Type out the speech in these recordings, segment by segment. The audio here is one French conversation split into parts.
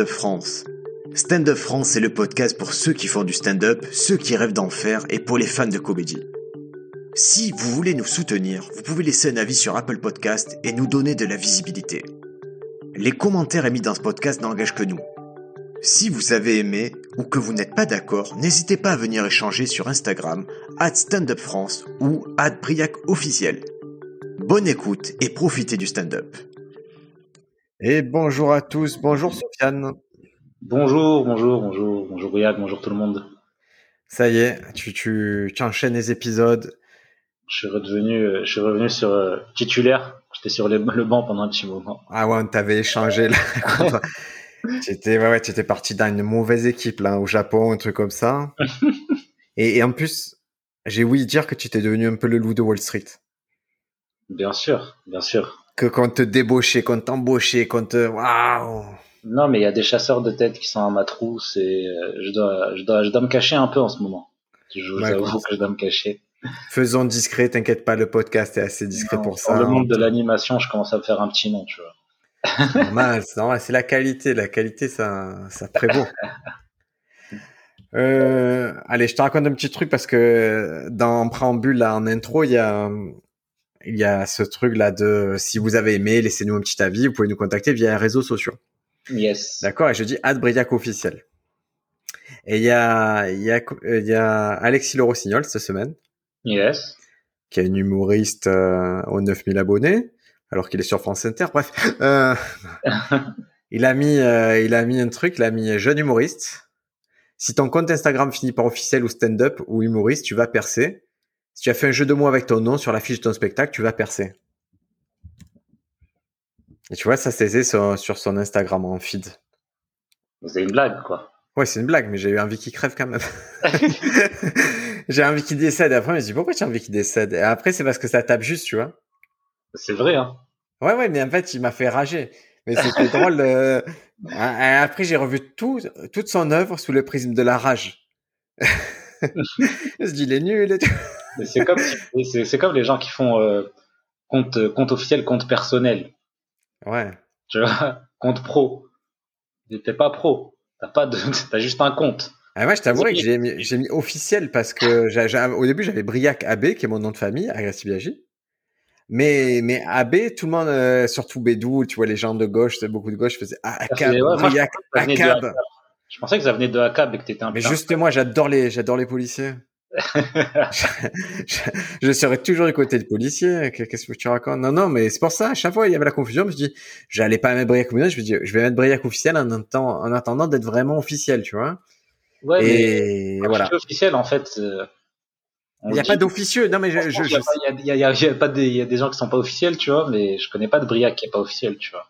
Stand Up France. Stand Up France, c'est le podcast pour ceux qui font du stand-up, ceux qui rêvent d'en faire et pour les fans de comédie. Si vous voulez nous soutenir, vous pouvez laisser un avis sur Apple Podcast et nous donner de la visibilité. Les commentaires émis dans ce podcast n'engagent que nous. Si vous avez aimé ou que vous n'êtes pas d'accord, n'hésitez pas à venir échanger sur Instagram, at standupfrance ou at briac officiel. Bonne écoute et profitez du stand-up. Et bonjour à tous, bonjour Sofiane. Bonjour, bonjour, bonjour, bonjour Briac, bonjour tout le monde. Ça y est, tu, tu, tu enchaînes les épisodes. Je suis redevenu, je suis revenu sur euh, titulaire. J'étais sur le banc pendant un petit moment. Ah ouais, on t'avait échangé là. tu étais, ouais, ouais, étais parti dans une mauvaise équipe là au Japon, un truc comme ça. et, et en plus, j'ai ouï dire que tu étais devenu un peu le loup de Wall Street. Bien sûr, bien sûr. Que quand te débauchait, quand t'embauchait, quand te, waouh. Non, mais il y a des chasseurs de tête qui sont à ma trousse et euh, je dois, je dois, je dois me cacher un peu en ce moment. Je vous avoue que je dois me cacher. Faisons discret, t'inquiète pas, le podcast est assez discret pour ça. Dans le monde de l'animation, je commence à me faire un petit nom, tu vois. normal, c'est la qualité, la qualité, ça, ça prévaut. Euh, allez, je te raconte un petit truc parce que dans préambule, là, en intro, il y a, il y a ce truc là de si vous avez aimé, laissez-nous un petit avis, vous pouvez nous contacter via les réseaux sociaux. Yes. D'accord, et je dis Briac officiel. Et il y a, il y a, il y a Alexis Le Rossignol cette semaine. Yes. Qui est un humoriste euh, aux 9000 abonnés, alors qu'il est sur France Inter. Bref, euh, il a mis, euh, il a mis un truc, il a mis jeune humoriste. Si ton compte Instagram finit par officiel ou stand-up ou humoriste, tu vas percer. Si tu as fait un jeu de mots avec ton nom sur la fiche de ton spectacle, tu vas percer. Et tu vois, ça c'est sur, sur son Instagram en feed. C'est une blague, quoi. Ouais, c'est une blague, mais j'ai eu envie qu'il crève quand même. j'ai envie qu'il décède. Après, je me dis pourquoi tu as envie qu'il décède? Et après, c'est parce que ça tape juste, tu vois. C'est vrai, hein. Ouais, ouais, mais en fait, il m'a fait rager. Mais c'était drôle. Euh, après, j'ai revu tout, toute son œuvre sous le prisme de la rage. je dis, il est nul et tout. C'est comme, c'est comme les gens qui font euh, compte, compte officiel, compte personnel. Ouais. Tu vois, compte pro. T'es pas pro. T'as pas de, t'as juste un compte. Ah ouais, je t'avouerais que j'ai mis, j'ai mis officiel parce que au début j'avais Briac AB qui est mon nom de famille, Agressif Mais, mais AB, tout le monde, euh, surtout Bédou, tu vois, les gens de gauche, beaucoup de gauche, faisaient ah, ACAB, Briac, ACAB. Je pensais que ça venait de ACAB et que t'étais un Mais juste moi, j'adore les, j'adore les policiers. Je, serais toujours du côté des policiers. Qu'est-ce que tu racontes? Non, non, mais c'est pour ça. À chaque fois, il y avait la confusion. Je me dis, j'allais pas mettre Briac officiel. Je me dis, je vais mettre Briac officiel en, attendant, en attendant d'être vraiment officiel, tu vois? Ouais, et mais voilà. officiel, en fait. Euh, il n'y a pas d'officieux. Non, mais je, je, il y a, y a, y a, pas des, il y a des gens qui sont pas officiels, tu vois, mais je connais pas de Briac qui est pas officiel, tu vois.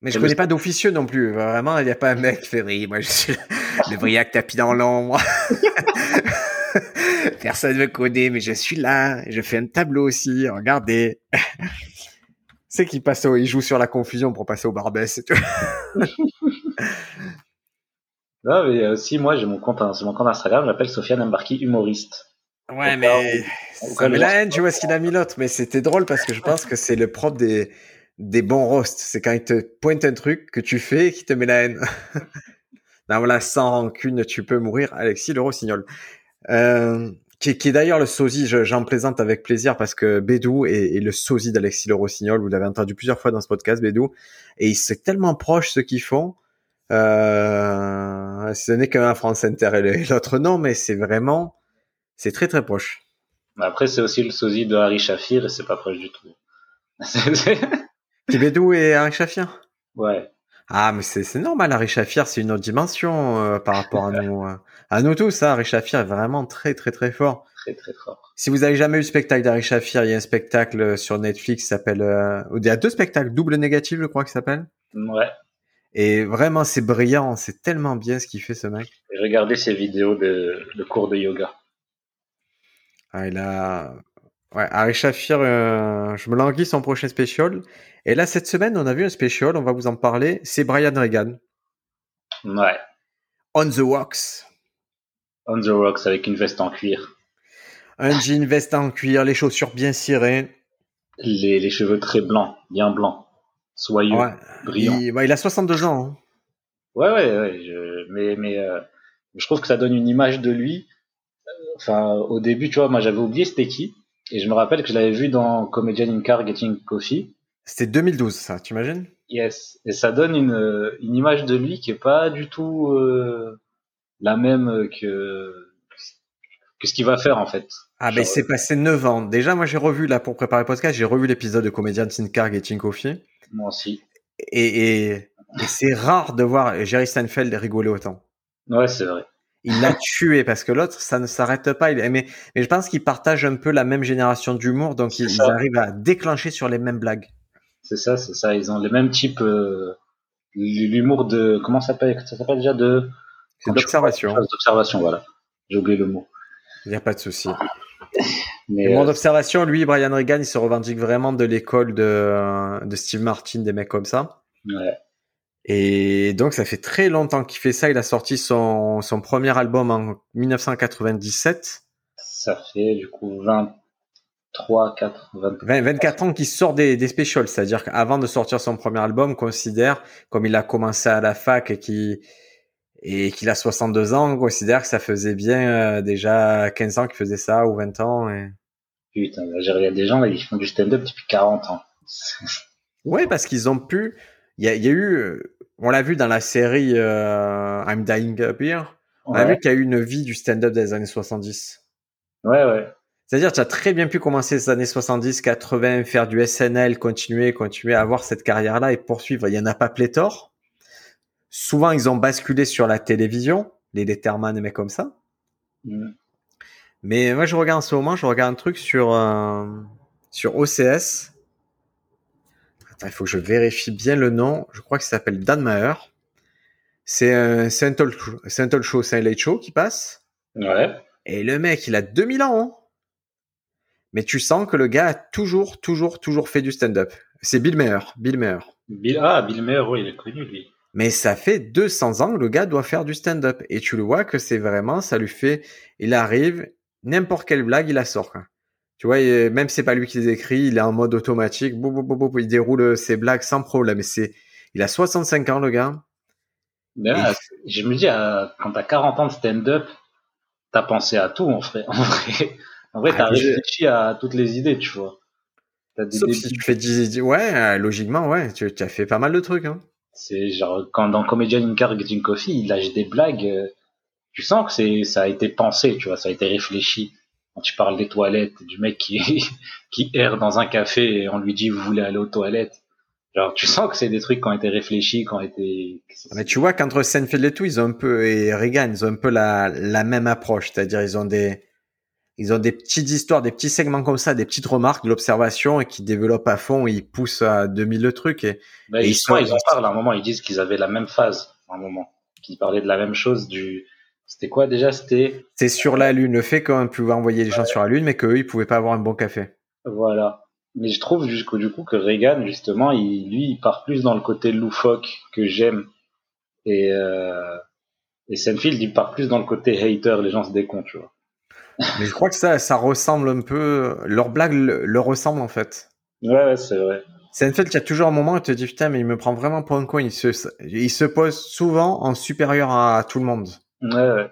Mais je connais pas d'officieux non plus. Vraiment, il n'y a pas un mec qui fait rire. Moi, je suis le Briac tapis dans l'ombre. Personne ne veut coder, mais je suis là. Je fais un tableau aussi. Regardez. C'est qu'il passe au, il joue sur la confusion pour passer au Barbès et tout. non, mais aussi, moi, j'ai mon compte, mon compte Instagram, je m'appelle Sofiane Embarki, humoriste. Ouais, mais ça met la haine, tu vois ce qu'il a mis l'autre. Mais c'était drôle parce que je pense que c'est le propre des, des bons roasts. C'est quand il te pointe un truc que tu fais et qui te met la haine. non, voilà, sans rancune, tu peux mourir, Alexis le Rossignol. Euh, qui, qui, est d'ailleurs le sosie, j'en plaisante avec plaisir parce que Bédou est, le sosie d'Alexis Le Rossignol, vous l'avez entendu plusieurs fois dans ce podcast, Bédou, et c'est tellement proche ce qu'ils font. Euh, ce n'est qu'un France Inter et l'autre non, mais c'est vraiment, c'est très très proche. Après, c'est aussi le sosie de Harry Shafir et c'est pas proche du tout. Qui Bédou et Harry Shafir? Ouais. Ah, mais c'est normal, Harry Shafir, c'est une autre dimension euh, par rapport à nous. Euh. À nous tous, hein, Harry Shafir est vraiment très très très fort. Très très fort. Si vous avez jamais eu le spectacle d'Harry Shafir, il y a un spectacle sur Netflix qui s'appelle... Euh... Il y a deux spectacles, Double Négatif, je crois qu'il s'appelle. Ouais. Et vraiment, c'est brillant, c'est tellement bien ce qu'il fait ce mec. Regardez ses vidéos de, de cours de yoga. Ah, il a... Ouais, Harry Shafir, euh, je me languis son prochain special. Et là, cette semaine, on a vu un special, on va vous en parler. C'est Brian Regan. Ouais. On the Rocks. On the Rocks avec une veste en cuir. Un jean, veste en cuir, les chaussures bien cirées. Les, les cheveux très blancs, bien blancs. Soyeux, brillants. Il, il, a 62 ans. Hein. Ouais, ouais, ouais. Je, mais mais euh, je trouve que ça donne une image de lui. Enfin, au début, tu vois, moi j'avais oublié c'était qui. Et je me rappelle que je l'avais vu dans Comedian in Car Getting Coffee. C'était 2012, ça, tu imagines Yes. Et ça donne une, une image de lui qui est pas du tout euh, la même que, que ce qu'il va faire en fait. Ah, ben c'est passé 9 ans. Déjà, moi j'ai revu, là, pour préparer le podcast, j'ai revu l'épisode de Comedian in Car Getting Coffee. Moi aussi. Et, et, c'est rare de voir Jerry Seinfeld rigoler autant. Ouais, c'est vrai. Il l'a tué parce que l'autre, ça ne s'arrête pas. mais, mais je pense qu'ils partagent un peu la même génération d'humour, donc ils, arrivent à déclencher sur les mêmes blagues. C'est ça, c'est ça. Ils ont le même type, euh, l'humour de, comment ça s'appelle, ça s'appelle déjà de, d'observation. D'observation, voilà. J'ai oublié le mot. Il n'y a pas de souci. Mais mon euh, observation, lui, Brian Regan, il se revendique vraiment de l'école de, de Steve Martin, des mecs comme ça. Ouais. Et donc, ça fait très longtemps qu'il fait ça. Il a sorti son, son premier album en 1997. Ça fait du coup 23, 4, 24 ans qu'il sort des, des specials. C'est-à-dire qu'avant de sortir son premier album, considère, comme il a commencé à la fac et qu'il et qu'il a 62 ans, on considère que ça faisait bien euh, déjà 15 ans qu'il faisait ça ou 20 ans. Et... Putain, il y a des gens là, qui font du stand-up depuis 40 ans. ouais, parce qu'ils ont pu. Il y a, y a, eu, on l'a vu dans la série euh, I'm Dying Up Here. On a vu qu'il y a eu une vie du stand-up des années 70. Ouais, ouais. C'est-à-dire, tu as très bien pu commencer les années 70, 80, faire du SNL, continuer, continuer à avoir cette carrière-là et poursuivre. Il y en a pas pléthore. Souvent, ils ont basculé sur la télévision, les Letterman et mecs comme ça. Mm. Mais moi, je regarde en ce moment, je regarde un truc sur, euh, sur OCS. Il faut que je vérifie bien le nom. Je crois que ça s'appelle Dan Maher. C'est un, un, talk show, c'est un talk show, c'est un late show qui passe. Ouais. Et le mec, il a 2000 ans. Hein. Mais tu sens que le gars a toujours, toujours, toujours fait du stand-up. C'est Bill Maher. Bill Maher. Bill, ah, Bill Maher, oui, il est connu, lui. Mais ça fait 200 ans que le gars doit faire du stand-up. Et tu le vois que c'est vraiment, ça lui fait, il arrive, n'importe quelle blague, il la sort. Tu vois, même c'est pas lui qui les écrit, il est en mode automatique, il déroule ses blagues sans problème. c'est, il a 65 ans, le gars. Ben, je me dis, euh, quand t'as 40 ans de stand-up, t'as pensé à tout, en vrai. En vrai, en vrai t'as ah, réfléchi à toutes les idées, tu vois. Sauf si tu fais 10, ouais, logiquement, ouais, tu, tu, as fait pas mal de trucs, hein. C'est genre quand dans Comedian in Car Getting Coffee, il lâche des blagues. Euh, tu sens que c'est ça a été pensé, tu vois, ça a été réfléchi. Quand tu parles des toilettes, du mec qui qui erre dans un café et on lui dit vous voulez aller aux toilettes? Genre, tu sens que c'est des trucs qui ont été réfléchis, qui ont été. Mais tu vois qu'entre Seinfeld et tout, ils ont un peu et Reagan, ils ont un peu la la même approche, c'est-à-dire ils ont des ils ont des petites histoires, des petits segments comme ça, des petites remarques, de l'observation et qui développent à fond, ils poussent à 2000 le truc. Et, ils, sont, ils en parlent à un moment, ils disent qu'ils avaient la même phase à un moment, qu'ils parlaient de la même chose du. C'était quoi déjà? C'était. C'est sur la Lune, le fait qu'on pouvait envoyer les gens sur la Lune, mais qu'eux, ils pouvaient pas avoir un bon café. Voilà. Mais je trouve du coup, du coup que Reagan, justement, il, lui, il part plus dans le côté loufoque que j'aime. Et, euh, et Senfield, il part plus dans le côté hater, les gens se décomptent, tu vois. Mais je crois que ça, ça ressemble un peu. Leur blague le, ressemble en fait. Ouais, c'est vrai. Fait qu'il y a toujours un moment où tu te dis putain, mais il me prend vraiment pour un coin. Il se, il se pose souvent en supérieur à, tout le monde. Ouais, ouais.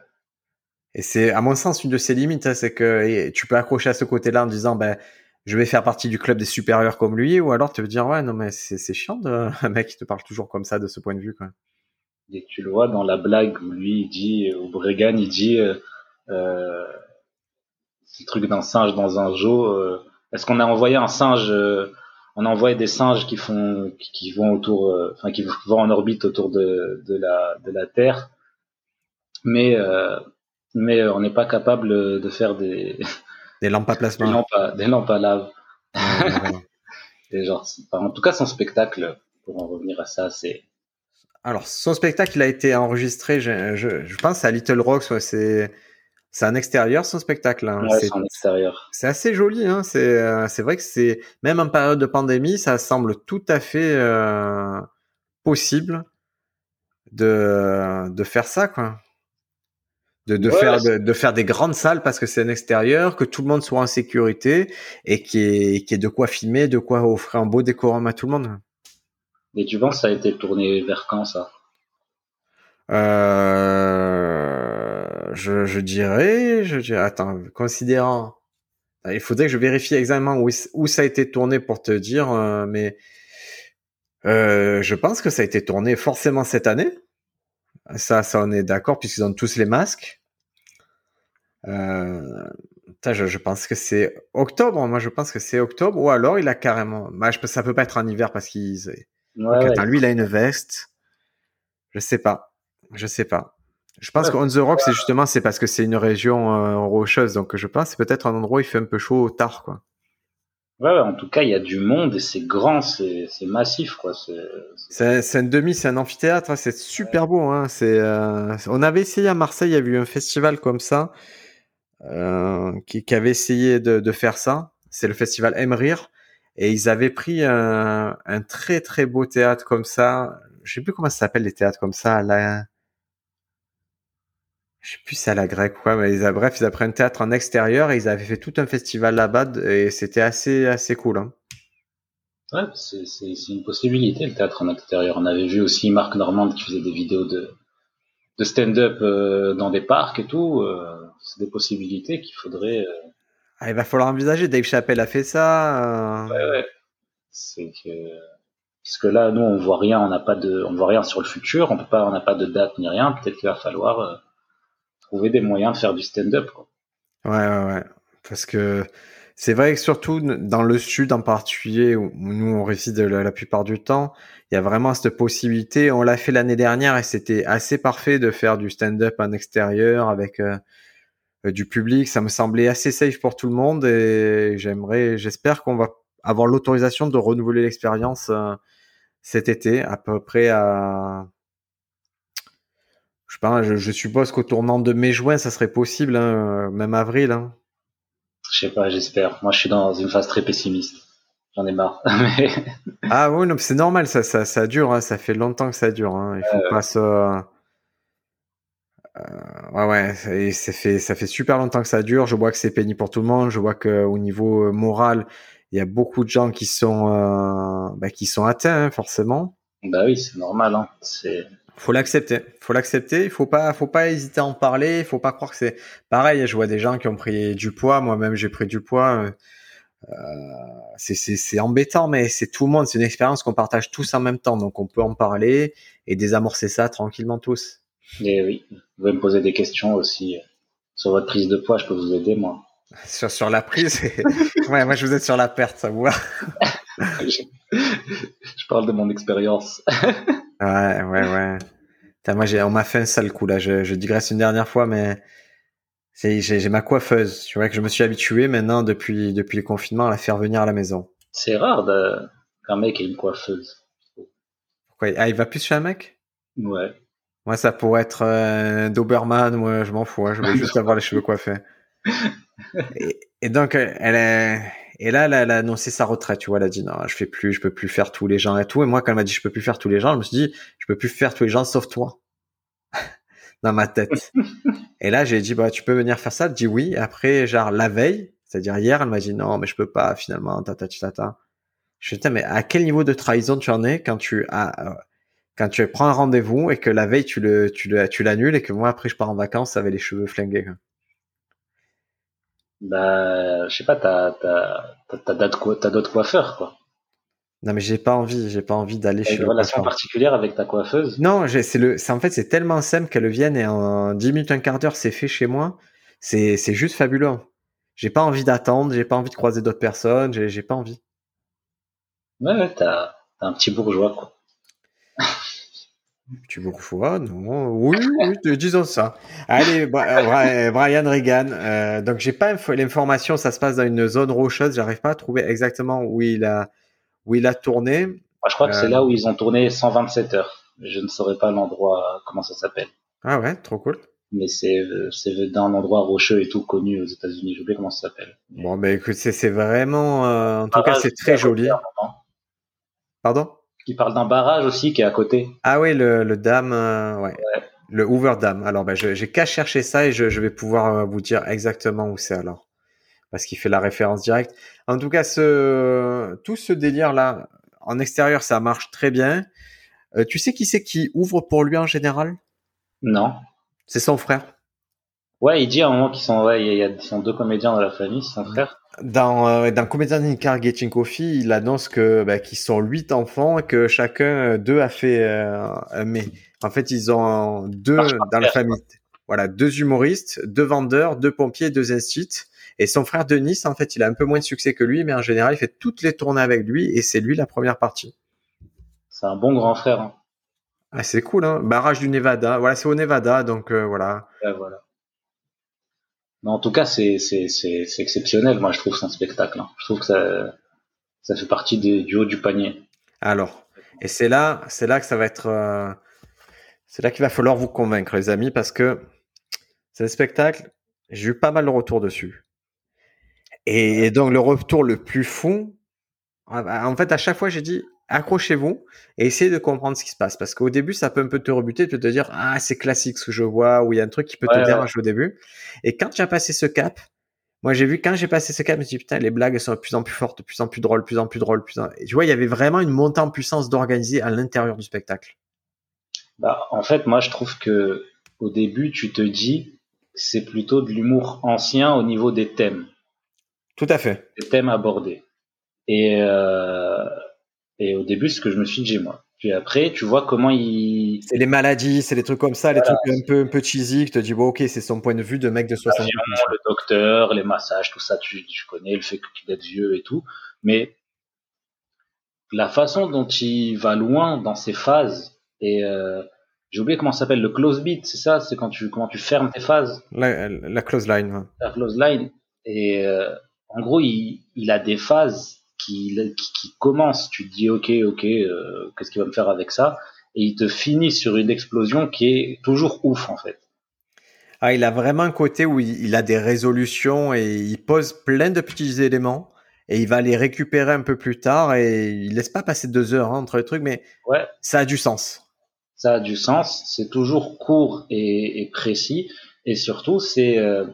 Et c'est, à mon sens, une de ses limites, hein, c'est que tu peux accrocher à ce côté-là en disant, ben, je vais faire partie du club des supérieurs comme lui, ou alors tu veux dire, ouais, non, mais c'est, chiant de, un mec qui te parle toujours comme ça de ce point de vue, quoi. Et tu le vois dans la blague où lui, il dit, où Bregan, il dit, euh, euh le truc d'un singe dans un zoo. Euh, est-ce qu'on a envoyé un singe euh, On a envoyé des singes qui font, qui, vont autour, euh, enfin qui vont en orbite autour de, de la de la Terre, mais mais on n'est pas capable de faire des des lampes à plasma, des lampes à, des lampes à lave. genre, en tout cas, son spectacle, pour en revenir à ça, c'est alors, son spectacle, il a été enregistré, je, je, je pense, à Little Rock, c'est c'est un extérieur son spectacle. Hein. Ouais, c'est un extérieur. C'est assez joli. Hein. C'est euh, c'est vrai que c'est même en période de pandémie, ça semble tout à fait euh, possible de de faire ça quoi. De, de faire de, de, faire des grandes salles parce que c'est un extérieur, que tout le monde soit en sécurité et qui est qui est de quoi filmer, de quoi offrir un beau décorum à tout le monde. Et tu penses ça a été tourné vers quand ça? Euh, je, je dirais, je dirais, attends, considérant, il faudrait que je vérifie exactement où, où ça a été tourné pour te dire, euh, mais euh, je pense que ça a été tourné forcément cette année. Ça, ça on est d'accord puisqu'ils ont tous les masques. Euh, je, je, pense que c'est octobre. Moi, je pense que c'est octobre. Ou alors, il a carrément. Bah, je, ça peut pas être en hiver parce qu'il. Ouais, attends, lui, il a une veste. Je sais pas. Je sais pas. Je pense que the Rock, c'est justement, c'est parce que c'est une région euh, rocheuse. Donc, je pense c'est peut-être un endroit où il fait un peu chaud tard, quoi. Ouais, en tout cas, il y a du monde et c'est grand, c'est massif, quoi. C'est un demi, c'est un amphithéâtre, hein, c'est super beau. Hein. C'est, euh... on avait essayé à Marseille, il y a eu un festival comme ça euh, qui, qui, avait essayé de, de faire ça. C'est le festival Emrir et ils avaient pris un, un, très très beau théâtre comme ça. Je sais plus comment ça s'appelle les théâtres comme ça. Là, je sais plus c'est à la grecque quoi, mais ils bref, ils un théâtre en extérieur et ils avaient fait tout un festival là-bas et c'était assez assez cool. Hein. Ouais, c'est une possibilité le théâtre en extérieur. On avait vu aussi Marc Normand qui faisait des vidéos de de stand-up euh, dans des parcs et tout. Euh, c'est des possibilités qu'il faudrait. Euh, ah, il va falloir envisager. Dave Chappelle a fait ça. Ouais, ouais. C'est que parce que là, nous, on voit rien, on n'a pas de, on voit rien sur le futur, on peut pas, on n'a pas de date ni rien. Peut-être qu'il va falloir trouver des moyens de faire du stand-up. Ouais, ouais, ouais. Parce que c'est vrai que surtout dans le sud en particulier, où nous on réside la, plupart du temps, il y a vraiment cette possibilité. On l'a fait l'année dernière et c'était assez parfait de faire du stand-up en extérieur avec euh, du public. Ça me semblait assez safe pour tout le monde et j'aimerais, j'espère qu'on va avoir l'autorisation de renouveler l'expérience euh, cet été, à peu près à je, suppose qu'au tournant de mai-juin, ça serait possible, hein, même avril. Hein. Je sais pas, j'espère. Moi, je suis dans une phase très pessimiste. J'en ai marre. ah oui, c'est normal, ça, ça, ça dure. Hein. Ça fait longtemps que ça dure. Hein. Il faut pas se. Euh, ouais, ouais, ça fait, ça fait super longtemps que ça dure. Je vois que c'est pénible pour tout le monde. Je vois qu'au niveau moral, il y a beaucoup de gens qui sont, euh, bah, qui sont atteints, hein, forcément. Bah oui, c'est normal. Hein. C'est faut l'accepter. Faut l'accepter. Il faut pas, faut pas hésiter à en parler. Il faut pas croire que c'est pareil. Je vois des gens qui ont pris du poids. Moi-même, j'ai pris du poids. Euh, c'est embêtant, mais c'est tout le monde. C'est une expérience qu'on partage tous en même temps. Donc, on peut en parler et désamorcer ça tranquillement tous. Et oui, vous pouvez me poser des questions aussi sur votre prise de poids. Je peux vous aider, moi. Sur, sur la prise, ouais, moi je vous aide sur la perte, ça vous va? je parle de mon expérience. Ouais, ouais, ouais. moi, on m'a fait un sale coup là. Je, je digresse une dernière fois, mais j'ai, ma coiffeuse. Tu vois que je me suis habitué maintenant depuis depuis le confinement à la faire venir à la maison. C'est rare qu'un mec ait une coiffeuse. Pourquoi? Ah, il va plus chez un mec? Ouais. Moi, ça pourrait être euh, Doberman. Moi, je m'en fous. Hein. Je veux juste avoir les cheveux coiffés. Et, et donc, elle est et là, elle a annoncé sa retraite, tu vois, elle a dit non, je fais plus, je peux plus faire tous les gens et tout. Et moi, quand elle m'a dit je peux plus faire tous les gens, je me suis dit je peux plus faire tous les gens sauf toi. Dans ma tête. et là, j'ai dit bah tu peux venir faire ça. Elle dit oui. Après, genre la veille, c'est-à-dire hier, elle m'a dit non, mais je peux pas finalement. Tata, tata. Je dis mais à quel niveau de trahison tu en es quand tu as euh, quand tu prends un rendez-vous et que la veille tu le tu le tu l'annules et que moi après je pars en vacances avec les cheveux flingués. Quoi. Bah, je sais pas, t'as, t'as, d'autres coiffeurs, quoi. Non, mais j'ai pas envie, j'ai pas envie d'aller chez une relation particulière avec ta coiffeuse? Non, c'est le, en fait, c'est tellement simple qu'elle vienne et en 10 minutes, un quart d'heure, c'est fait chez moi. C'est, c'est juste fabuleux. J'ai pas envie d'attendre, j'ai pas envie de croiser d'autres personnes, j'ai, j'ai pas envie. Ouais, ouais, t'as, t'as un petit bourgeois, quoi. Tu bourgeois, non Oui, oui, disons ça. Allez, euh, euh, Brian Regan. Euh, donc, j'ai pas l'information. Ça se passe dans une zone rocheuse. J'arrive pas à trouver exactement où il a où il a tourné. je crois que c'est là où ils ont tourné 127 heures. Je ne saurais pas l'endroit, comment ça s'appelle. Ah ouais, trop cool. Mais c'est c'est dans un endroit rocheux et tout connu aux États-Unis. J'ai oublié comment ça s'appelle. Bon, mais écoute, c'est vraiment, en tout cas, c'est très joli. Pardon? Qui parle d'un barrage aussi qui est à côté. Ah oui, le, le dam, euh, ouais. Le Hoover Dam. Alors, ben, j'ai qu'à chercher ça et je, je, vais pouvoir euh, vous dire exactement où c'est alors. Parce qu'il fait la référence directe. En tout cas, ce, tout ce délire-là, en extérieur, ça marche très bien. Euh, tu sais qui c'est qui ouvre pour lui en général? Non. C'est son frère. Ouais, il dit à un moment qu'ils sont, ouais, il y a, ils sont deux comédiens dans la famille, c'est son frère. Dans, euh, dans in Car Getting Coffee, il annonce que bah, qu'ils sont huit enfants et que chacun euh, deux a fait. Euh, mais en fait, ils ont deux Marche dans la famille. Voilà, deux humoristes, deux vendeurs, deux pompiers, deux instituts. Et son frère Denis, en fait, il a un peu moins de succès que lui, mais en général, il fait toutes les tournées avec lui et c'est lui la première partie. C'est un bon grand frère. Hein. Ah, c'est cool, hein. Barrage du Nevada. Voilà, c'est au Nevada, donc euh, voilà. Ouais, voilà. Mais en tout cas, c'est c'est c'est c'est exceptionnel. Moi, je trouve son spectacle. hein. Je trouve que ça ça fait partie du haut du panier. Alors, et c'est là, c'est là que ça va être, euh, c'est là qu'il va falloir vous convaincre, les amis, parce que c'est un spectacle. J'ai eu pas mal de retours dessus. Et, donc le retour le plus fou, en fait, à chaque fois, j'ai dit accrochez-vous et essayez de comprendre ce qui se passe, parce qu'au début, ça peut un peu te rebuter, de te dire ah c'est classique ce que je vois, ou il y a un truc qui peut Ouais, te ouais. déranger au début. Et quand tu as passé ce cap, moi j'ai vu quand j'ai passé ce cap, je me suis dit putain les blagues sont de plus en plus fortes, de plus en plus drôles, de plus en plus drôles, plus en... Et tu vois, il y avait vraiment une montée en puissance d'organiser à l'intérieur du spectacle. Bah, en fait, moi, je trouve que au début, tu te dis c'est plutôt de l'humour ancien au niveau des thèmes, Tout à fait. des thèmes abordés. Et euh, et au début, c'est ce que je me suis dit moi. Puis après, tu vois comment il C'est les maladies, c'est les trucs comme ça, les trucs un peu un peu cheesy que tu te dis bon ok c'est son point de vue de mec de 60 ans. le docteur, les massages, tout ça, tu, tu connais, le fait qu'il est vieux et tout. Mais la façon dont il va loin dans ses phases, et euh, j'ai oublié comment ça s'appelle, le close beat, c'est ça? C'est quand tu, comment tu fermes tes phases, La, la close line. ouais. la close line. Et euh, en gros, il, il a des phases qui, qui, qui commencent. Tu te dis, ok, ok, euh, qu'est-ce qu'il va me faire avec ça? Et il te finit sur une explosion qui est toujours ouf, en fait. Ah, il a vraiment un côté où il, il a des résolutions et il pose plein de petits éléments et il va les récupérer un peu plus tard et il laisse pas passer deux heures hein, entre les trucs, mais Ouais, ça a du sens. ça a du sens, c'est toujours court et, et précis, et surtout c'est euh,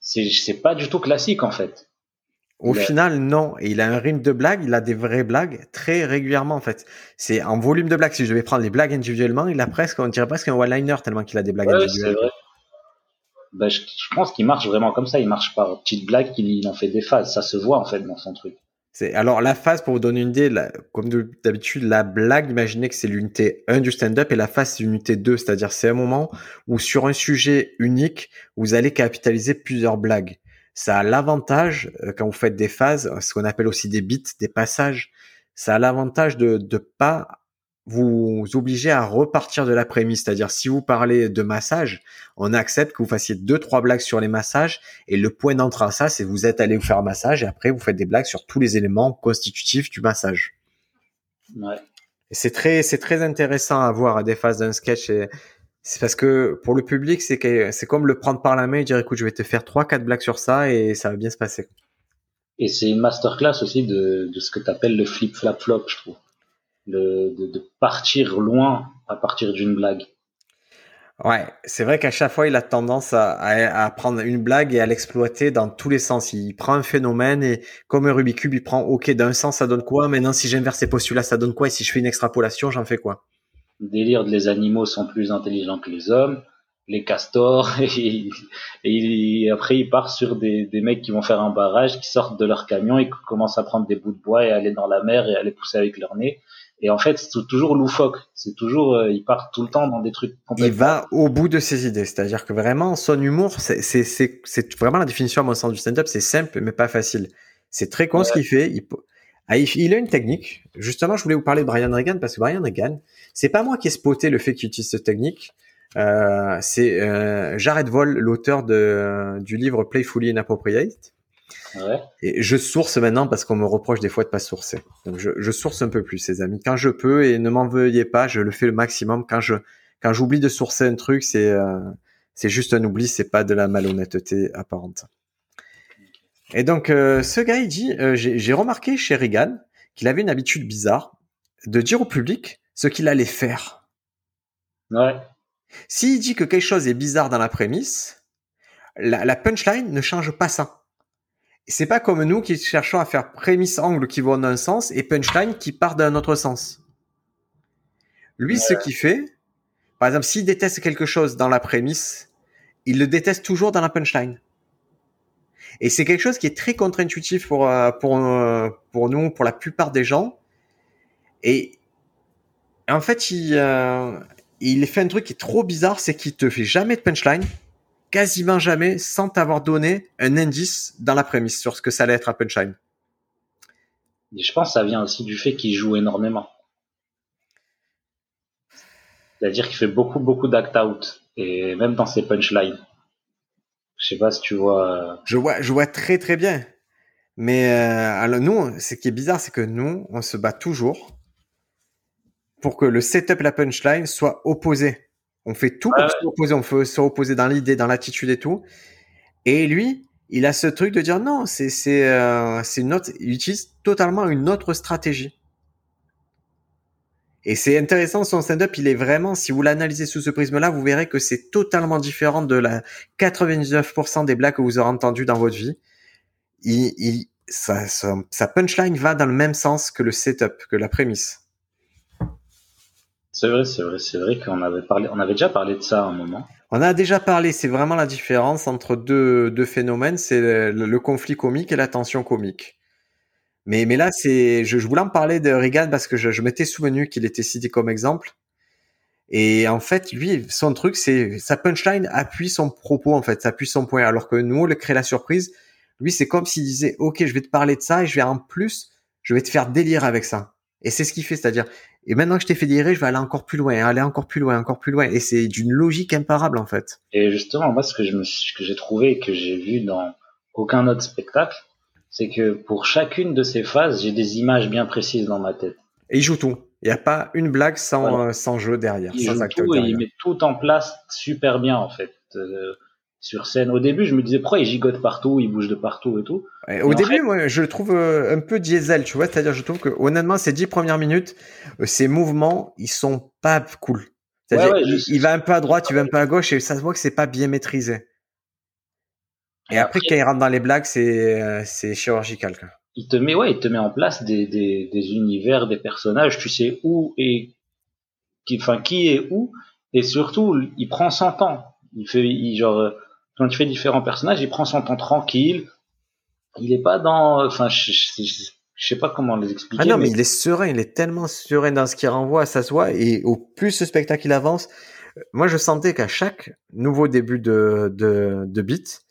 c'est pas du tout classique en fait. Au final, non. Et il a un rythme de blagues, il a des vraies blagues très régulièrement en fait. C'est en volume de blagues. Si je vais prendre les blagues individuellement, il a presque, on dirait presque un one-liner tellement qu'il a des blagues Ouais, individuelles. vrai. Ben, je, je pense qu'il marche vraiment comme ça, il marche par petites blagues, qu'il il en fait des phases, ça se voit en fait dans son truc. C'est alors la phase pour vous donner une idée, la- comme de- d'habitude, la blague, imaginez que c'est l'unité 1 du stand-up et la phase c'est l'unité 2, c'est-à-dire c'est un moment où sur un sujet unique, vous allez capitaliser plusieurs blagues. Ça a l'avantage euh, quand vous faites des phases, ce qu'on appelle aussi des beats, des passages, ça a l'avantage de de pas vous obliger à repartir de la prémisse, c'est-à-dire si vous parlez de massage, on accepte que vous fassiez deux trois blagues sur les massages et le point d'entrée à ça, c'est vous êtes allé vous faire un massage et après vous faites des blagues sur tous les éléments constitutifs du massage. Ouais. C'est très, c'est très intéressant à voir à des phases d'un sketch. Et c'est parce que pour le public, c'est comme le prendre par la main et dire écoute, je vais te faire trois, quatre blagues sur ça et ça va bien se passer. Et c'est une masterclass aussi de, de ce que tu appelles le flip-flap-flop, je trouve. Le, de, de partir loin à partir d'une blague. Ouais, c'est vrai qu'à chaque fois, il a tendance à, à, à prendre une blague et à l'exploiter dans tous les sens. Il prend un phénomène et comme un Rubik's Cube, il prend, ok, d'un sens, ça donne quoi? Maintenant, si j'inverse ces postulats, ça donne quoi? Et si je fais une extrapolation, j'en fais quoi? Délire de les animaux sont plus intelligents que les hommes, les castors, et, et après il part sur des, des mecs qui vont faire un barrage, qui sortent de leur camion et qui commencent à prendre des bouts de bois et aller dans la mer et aller pousser avec leur nez. Et en fait, c'est toujours loufoque. C'est toujours, euh, ils partent tout le temps dans des trucs il complètement. va au bout de ses idées. C'est-à-dire que vraiment, son humour, c'est, c'est, c'est, c'est vraiment la définition à mon sens du stand-up. C'est simple, mais pas facile. C'est très con ce qu'il fait. Il, il, il a une technique. Justement, je voulais vous parler de Brian Regan parce que Brian Regan, c'est pas moi qui ai spoté le fait qu'il utilise cette technique. Euh, c'est euh, Jared Voll, l'auteur de, du livre Playfully Inappropriate. Ouais. Et je source maintenant parce qu'on me reproche des fois de pas sourcer. Donc je, je source un peu plus, les amis. Quand je peux, et ne m'en veuillez pas, je le fais le maximum. Quand je quand j'oublie de sourcer un truc, c'est euh, c'est juste un oubli, c'est pas de la malhonnêteté apparente. Et donc euh, ce gars, il dit, euh, j'ai remarqué chez Reagan qu'il avait une habitude bizarre de dire au public ce qu'il allait faire. Ouais. S'il dit que quelque chose est bizarre dans la prémisse, la, la punchline ne change pas ça. C'est pas comme nous qui cherchons à faire prémisse angle qui vont dans un sens et punchline qui part d'un autre sens. Lui, ce qu'il fait, Par exemple, s'il déteste quelque chose dans la prémisse, il le déteste toujours dans la punchline. Et c'est quelque chose qui est très contre-intuitif pour euh, pour euh, pour nous, pour la plupart des gens. Et en fait, il euh, il fait un truc qui est trop bizarre, c'est qu'il te fait jamais de punchline, quasiment jamais, sans t'avoir donné un indice dans la prémisse sur ce que ça allait être un punchline. je pense que ça vient aussi du fait qu'il joue énormément. C'est-à-dire qu'il fait beaucoup, beaucoup d'act-out. Et même dans ses punchlines. Je sais pas si tu vois. Euh, je vois, je vois très, très bien. Mais euh, alors nous, ce qui est bizarre, c'est que nous, on se bat toujours pour que le setup et la punchline soient opposés. On fait tout pour se opposer. On fait se opposer dans l'idée, dans l'attitude et tout. Et lui, il a ce truc de dire non, c'est c'est euh, c'est une autre. Il utilise totalement une autre stratégie. Et c'est intéressant, son stand-up, il est vraiment, si vous l'analysez sous ce prisme-là, vous verrez que c'est totalement différent de la 99% des blagues que vous aurez entendues dans votre vie. Il, il, sa, sa, punchline va dans le même sens que le setup, que la prémisse. C'est vrai, c'est vrai, c'est vrai qu'on avait parlé, on avait déjà parlé de ça à un moment. On a déjà parlé, c'est vraiment la différence entre deux, deux phénomènes, c'est le, le, conflit comique et la tension comique. Mais, mais là, c'est, je, voulais en parler de Reagan parce que je, m'étais souvenu qu'il était cité comme exemple. Et en fait, lui, son truc, c'est sa punchline appuie son propos, en fait, ça appuie son point. Alors que nous, le crée la surprise, lui, c'est comme s'il disait, OK, je vais te parler de ça et je vais en plus, je vais te faire délire avec ça. Et c'est ce qu'il fait, c'est-à-dire, et maintenant que je t'ai fait délirer, je vais aller encore plus loin, aller encore plus loin, encore plus loin. Et c'est d'une logique imparable, en fait. Et justement, moi, ce que j'ai trouvé et que j'ai vu dans aucun autre spectacle, c'est que pour chacune de ces phases, j'ai des images bien précises dans ma tête. Et il joue tout. Il n'y a pas une blague sans, euh, sans jeu derrière. Il joue tout et il met tout en place super bien en fait. Euh, sur scène. Au début, je me disais pourquoi il gigote partout, il bouge de partout et tout. au début, moi, je le trouve euh, un peu diesel, tu vois. C'est-à-dire, je trouve que honnêtement, ces dix premières minutes, ces mouvements, ils sont pas cool. C'est-à-dire, il, il, va un peu à droite, il va un peu à gauche, et ça se voit que c'est pas bien maîtrisé. Et après, quand il rentre dans les blagues, c'est euh, c'est chirurgical. Quoi. Il te met ouais, il te met en place des, des, des univers, des personnages. Tu sais où et qui, enfin qui est où, et surtout, il prend son temps. Il fait, il, genre, euh, quand tu fais différents personnages, il prend son temps tranquille. Il est pas dans, enfin, je, je, je sais pas comment les expliquer. Ah non, mais... il est serein. Il est tellement serein dans ce qu'il renvoie, ça se voit. Et au plus ce spectacle il avance, moi je sentais qu'à chaque nouveau début de de, de beat,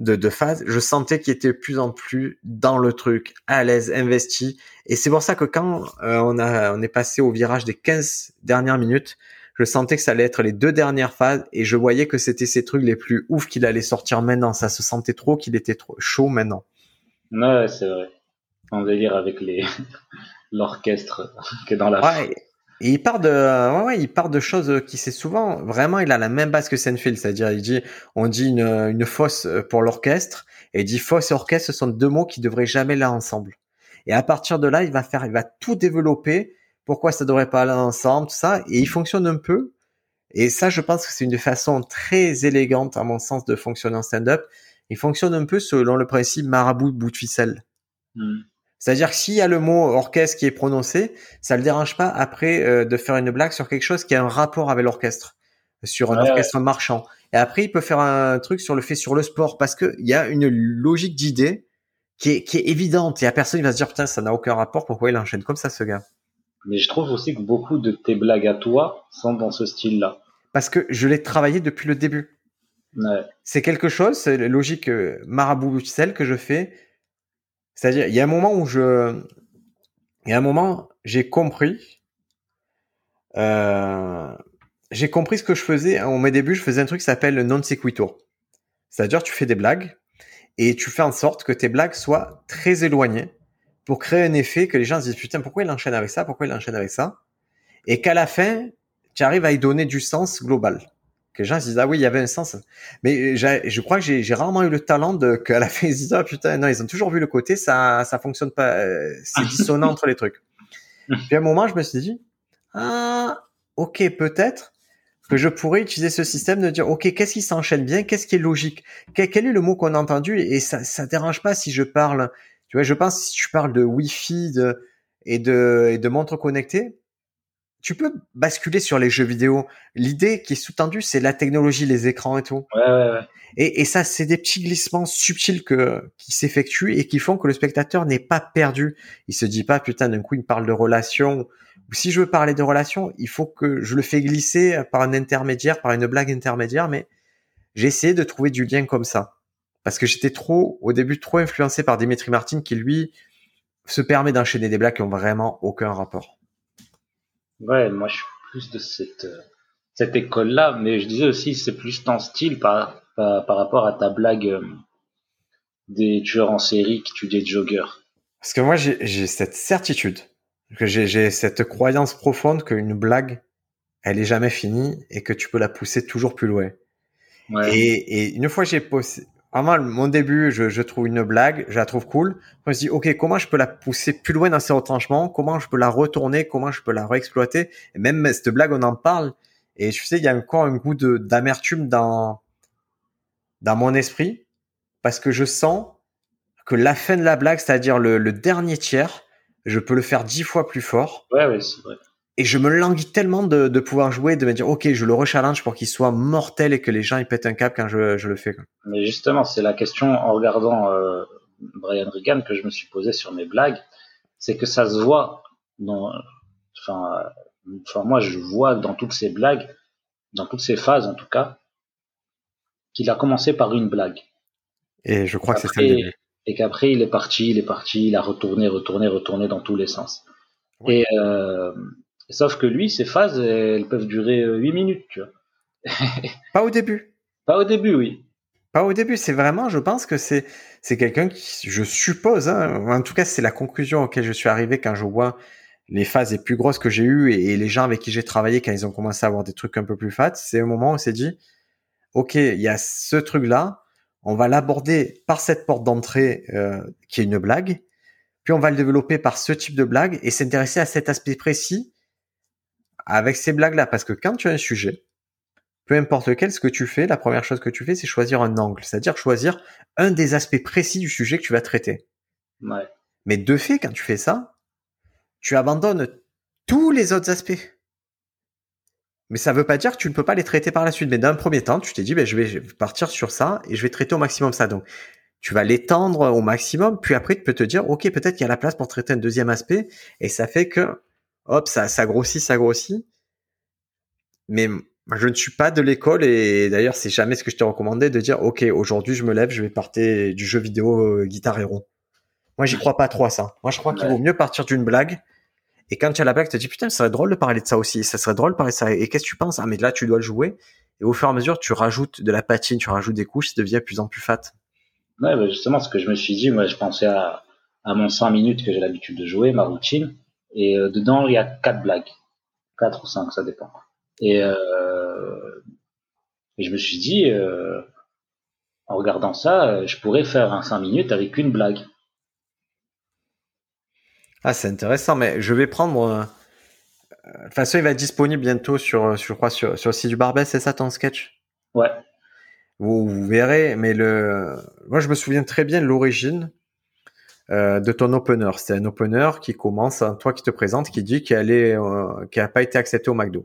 de, de phase, je sentais qu'il était de plus en plus dans le truc, à l'aise, investi. Et c'est pour ça que quand euh, on, a, on est passé au virage des 15 dernières minutes, je sentais que ça allait être les deux dernières phases et je voyais que c'était ces trucs les plus ouf qu'il allait sortir maintenant. Ça se sentait trop qu'il était trop chaud maintenant. Ouais, c'est vrai. On délire avec les l'orchestre qui est dans la ouais, et il part de, ouais, ouais, il part de choses qui c'est souvent, vraiment, il a la même base que Senfield, c'est-à-dire, il dit, on dit une, une fosse pour l'orchestre, et il dit fosse et orchestre, ce sont deux mots qui devraient jamais aller ensemble. Et à partir de là, il va faire, il va tout développer, pourquoi ça devrait pas aller ensemble, tout ça, et il fonctionne un peu. Et ça, je pense que c'est une façon très élégante, à mon sens, de fonctionner en stand-up. Il fonctionne un peu selon le principe marabout bout de ficelle. Hmm. C'est-à-dire que s'il y a le mot orchestre qui est prononcé, ça le dérange pas après euh, de faire une blague sur quelque chose qui a un rapport avec l'orchestre, sur un orchestre marchand. Et après, il peut faire un truc sur le fait sur le sport parce que il y a une logique d'idée qui est, qui est évidente. Et à personne, il va se dire putain, ça n'a aucun rapport. Pourquoi il enchaîne comme ça, ce gars? Mais je trouve aussi que beaucoup de tes blagues à toi sont dans ce style-là. Parce que je l'ai travaillé depuis le début. Ouais. C'est quelque chose, c'est la logique euh, marabout que je fais c'est-à-dire, il y a un moment où je, il y a un moment, j'ai compris, euh, j'ai compris ce que je faisais. Au mes débuts, je faisais un truc qui s'appelle non sequitur. C'est-à-dire, tu fais des blagues et tu fais en sorte que tes blagues soient très éloignées pour créer un effet que les gens se disent putain, pourquoi il enchaîne avec ça? Pourquoi il enchaîne avec ça? Et qu'à la fin, tu arrives à y donner du sens global que les gens se disent ah oui il y avait un sens. Mais je crois que j'ai rarement eu le talent de qu'à la fin ils se disent ah putain non ils ont toujours vu le côté ça ça fonctionne pas euh, c'est dissonant entre les trucs. Puis à un moment je me suis dit ah ok peut-être que je pourrais utiliser ce système de dire ok qu'est-ce qui s'enchaîne bien qu'est-ce qui est logique? Quel, est le mot qu'on a entendu? Et ça ça dérange pas si je parle. Tu vois je pense si tu parles de wifi de et de et de montre connectée tu peux basculer sur les jeux vidéo. L'idée qui est sous-tendue, c'est la technologie, les écrans et tout. Ouais, ouais, ouais. Et, et ça, c'est des petits glissements subtils que, qui s'effectuent et qui font que le spectateur n'est pas perdu. Il se dit pas, putain, d'un coup, il me parle de relations. Ou si je veux parler de relations, il faut que je le fais glisser par un intermédiaire, par une blague intermédiaire, mais j'ai essayé de trouver du lien comme ça. Parce que j'étais trop, au début, trop influencé par Dimitri Martin qui, lui, se permet d'enchaîner des blagues qui ont vraiment aucun rapport. Ouais, moi je suis plus de cette, euh, cette école-là, mais je disais aussi c'est plus ton style par, par, par rapport à ta blague euh, des tueurs en série qui tuent des joggers. Parce que moi j'ai cette certitude, que j'ai cette croyance profonde qu'une blague, elle est jamais finie et que tu peux la pousser toujours plus loin. Ouais. Et, et, une fois j'ai posé, avant mon début, je, je, trouve une blague, je la trouve cool. Je me dis, ok, comment je peux la pousser plus loin dans ses retranchements? Comment je peux la retourner? Comment je peux la réexploiter? Et même cette blague, on en parle. Et je sais, il y a encore un goût d'amertume dans dans mon esprit parce que je sens que la fin de la blague, c'est-à-dire le, le, dernier tiers, je peux le faire dix fois plus fort. Ouais, ouais, c'est vrai et je me languis tellement de, de, pouvoir jouer, de me dire ok, je le rechallenge pour qu'il soit mortel et que les gens ils pètent un cap quand je, je le fais. Quoi. Mais justement, c'est la question en regardant euh, Brian Regan que je me suis posé sur mes blagues, c'est que ça se voit dans, enfin, enfin moi je vois dans toutes ces blagues, dans toutes ces phases en tout cas, qu'il a commencé par une blague. Et je crois que c'est ça le début. Et qu'après il est parti, il est parti, il a retourné, retourné, retourné dans tous les sens. Et euh, Sauf que lui, ses phases, elles peuvent durer 8 minutes, tu vois. Pas au début. Pas au début, oui. Pas au début, c'est vraiment, je pense que c'est c'est quelqu'un qui, je suppose, hein, en tout cas, c'est la conclusion auquel je suis arrivé quand je vois les phases les plus grosses que j'ai eues et, les gens avec qui j'ai travaillé quand ils ont commencé à avoir des trucs un peu plus fat. C'est un moment où on s'est dit, ok, il y a ce truc-là, on va l'aborder par cette porte d'entrée euh, qui est une blague, puis on va le développer par ce type de blague et s'intéresser à cet aspect précis avec ces blagues-là, parce que quand tu as un sujet, peu importe lequel, ce que tu fais, la première chose que tu fais, c'est choisir un angle, c'est-à-dire choisir un des aspects précis du sujet que tu vas traiter. Ouais. Mais de fait, quand tu fais ça, tu abandonnes tous les autres aspects. Mais ça ne veut pas dire que tu ne peux pas les traiter par la suite. Mais d'un premier temps, tu t'es dit, ben, je vais partir sur ça et je vais traiter au maximum ça. Donc, tu vas l'étendre au maximum, puis après, tu peux te dire, OK, peut-être qu'il y a la place pour traiter un deuxième aspect, et ça fait que hop, ça, ça grossit, ça grossit. Mais je ne suis pas de l'école et d'ailleurs, c'est jamais ce que je t'ai recommandé de dire, OK, aujourd'hui, je me lève, je vais partir du jeu vidéo euh, Guitar Hero. Moi, j'y crois pas trop à ça. Moi, je crois qu'il vaut mieux partir d'une blague. Et quand tu as la blague, tu te dis, putain, ça serait drôle de parler de ça aussi. Ça serait drôle de parler de ça. Et qu'est-ce que tu penses? Ah, mais là, tu dois le jouer. Et au fur et à mesure, tu rajoutes de la patine, tu rajoutes des couches, ça devient de plus en plus fat. Ouais, bah justement, ce que je me suis dit, moi, je pensais à, à mon 5 minutes que j'ai l'habitude de jouer, ma routine. Et euh, dedans, il y a quatre blagues. Quatre ou cinq, ça dépend. Et, euh, et je me suis dit, euh, en regardant ça, je pourrais faire un 5 minutes avec une blague. Ah, c'est intéressant, mais je vais prendre. De toute façon, il va être disponible bientôt sur, je crois, sur, sur le site du Barbès, c'est ça ton sketch? Ouais. Vous, vous, verrez, mais le. Moi, je me souviens très bien de l'origine. Euh, de ton opener. C'est un opener qui commence, toi qui te présente, qui dit qu'il euh, n'a pas été accepté au McDo.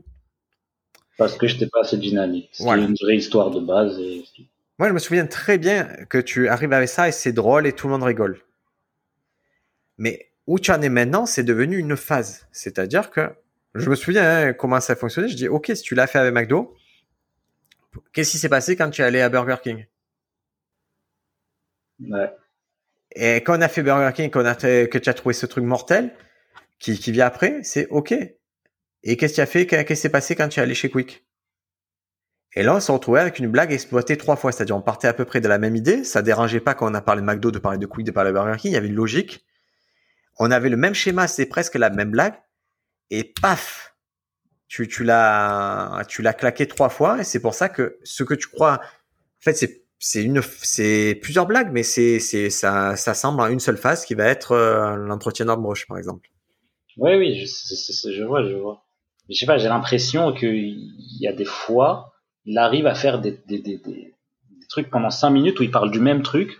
Parce que je n'étais pas assez dynamique. C'est une vraie histoire de base. Et... Moi, je me souviens très bien que tu arrives avec ça et c'est drôle et tout le monde rigole. Mais où tu en es maintenant, c'est devenu une phase. C'est-à-dire que je me souviens hein, comment ça fonctionnait. Je dis, OK, si tu l'as fait avec McDo, qu'est-ce qui s'est passé quand tu es allé à Burger King? Ouais. Et quand on a fait Burger King, qu'on a que tu as trouvé ce truc mortel, qui, qui vient après, c'est OK. Et qu'est-ce que tu as fait Qu'est-ce qui s'est passé quand tu es allé chez Quick? Et là, on s'est retrouvé avec une blague exploitée trois fois. C'est-à-dire, on partait à peu près de la même idée. Ça dérangeait pas quand on a parlé de McDo, de parler de Quick, de parler de Burger King. Il y avait une logique. On avait le même schéma, c'est presque la même blague. Et paf tu, tu l'as tu l'as claqué trois fois et c'est pour ça que ce que tu crois en fait c'est c'est une, c'est plusieurs blagues, mais c'est, c'est, ça, ça semble à une seule phase qui va être euh, l'entretien d'embauche, par exemple. Oui, oui, je, je vois, je vois. Je sais pas, j'ai l'impression qu'il y a des fois, il arrive à faire des, des, des, des, trucs pendant cinq minutes où il parle du même truc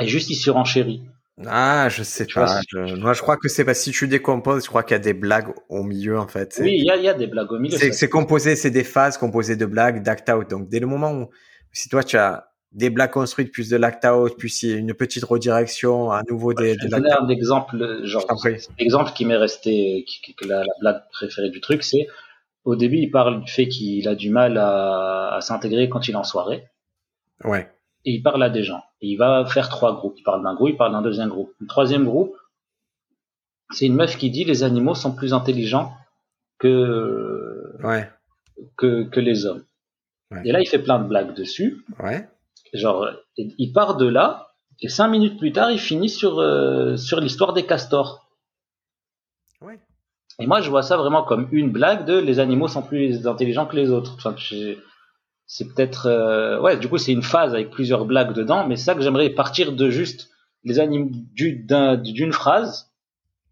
et juste il surenchérit. Ah, je sais pas. moi, je crois que c'est pas si tu décomposes, je crois qu'il y a des blagues au milieu, en fait. Oui, il y a, y a, des blagues au milieu. C'est composé, c'est des phases composées de blagues, d'act out. Donc, dès le moment où, si toi, tu as des blagues construites, plus de l'act out, puis une petite redirection, à nouveau des, je vais donner un exemple, genre, l'exemple qui m'est resté, qui, la, la, blague préférée du truc, c'est, au début, il parle du fait qu'il a du mal à, à s'intégrer quand il est en soirée. Ouais et il parle à des gens. Et il va faire trois groupes. Il parle d'un groupe, il parle d'un deuxième groupe. Le troisième groupe, c'est une meuf qui dit les animaux sont plus intelligents que, ouais. que, que les hommes. Et là, il fait plein de blagues dessus. Ouais. Genre, il part de là, et cinq minutes plus tard, il finit sur, euh, sur l'histoire des castors. Ouais. Et moi, je vois ça vraiment comme une blague de les animaux sont plus intelligents que les autres. Enfin, c'est peut-être euh, ouais du coup c'est une phase avec plusieurs blagues dedans mais c'est ça que j'aimerais partir de juste les animaux d'une phrase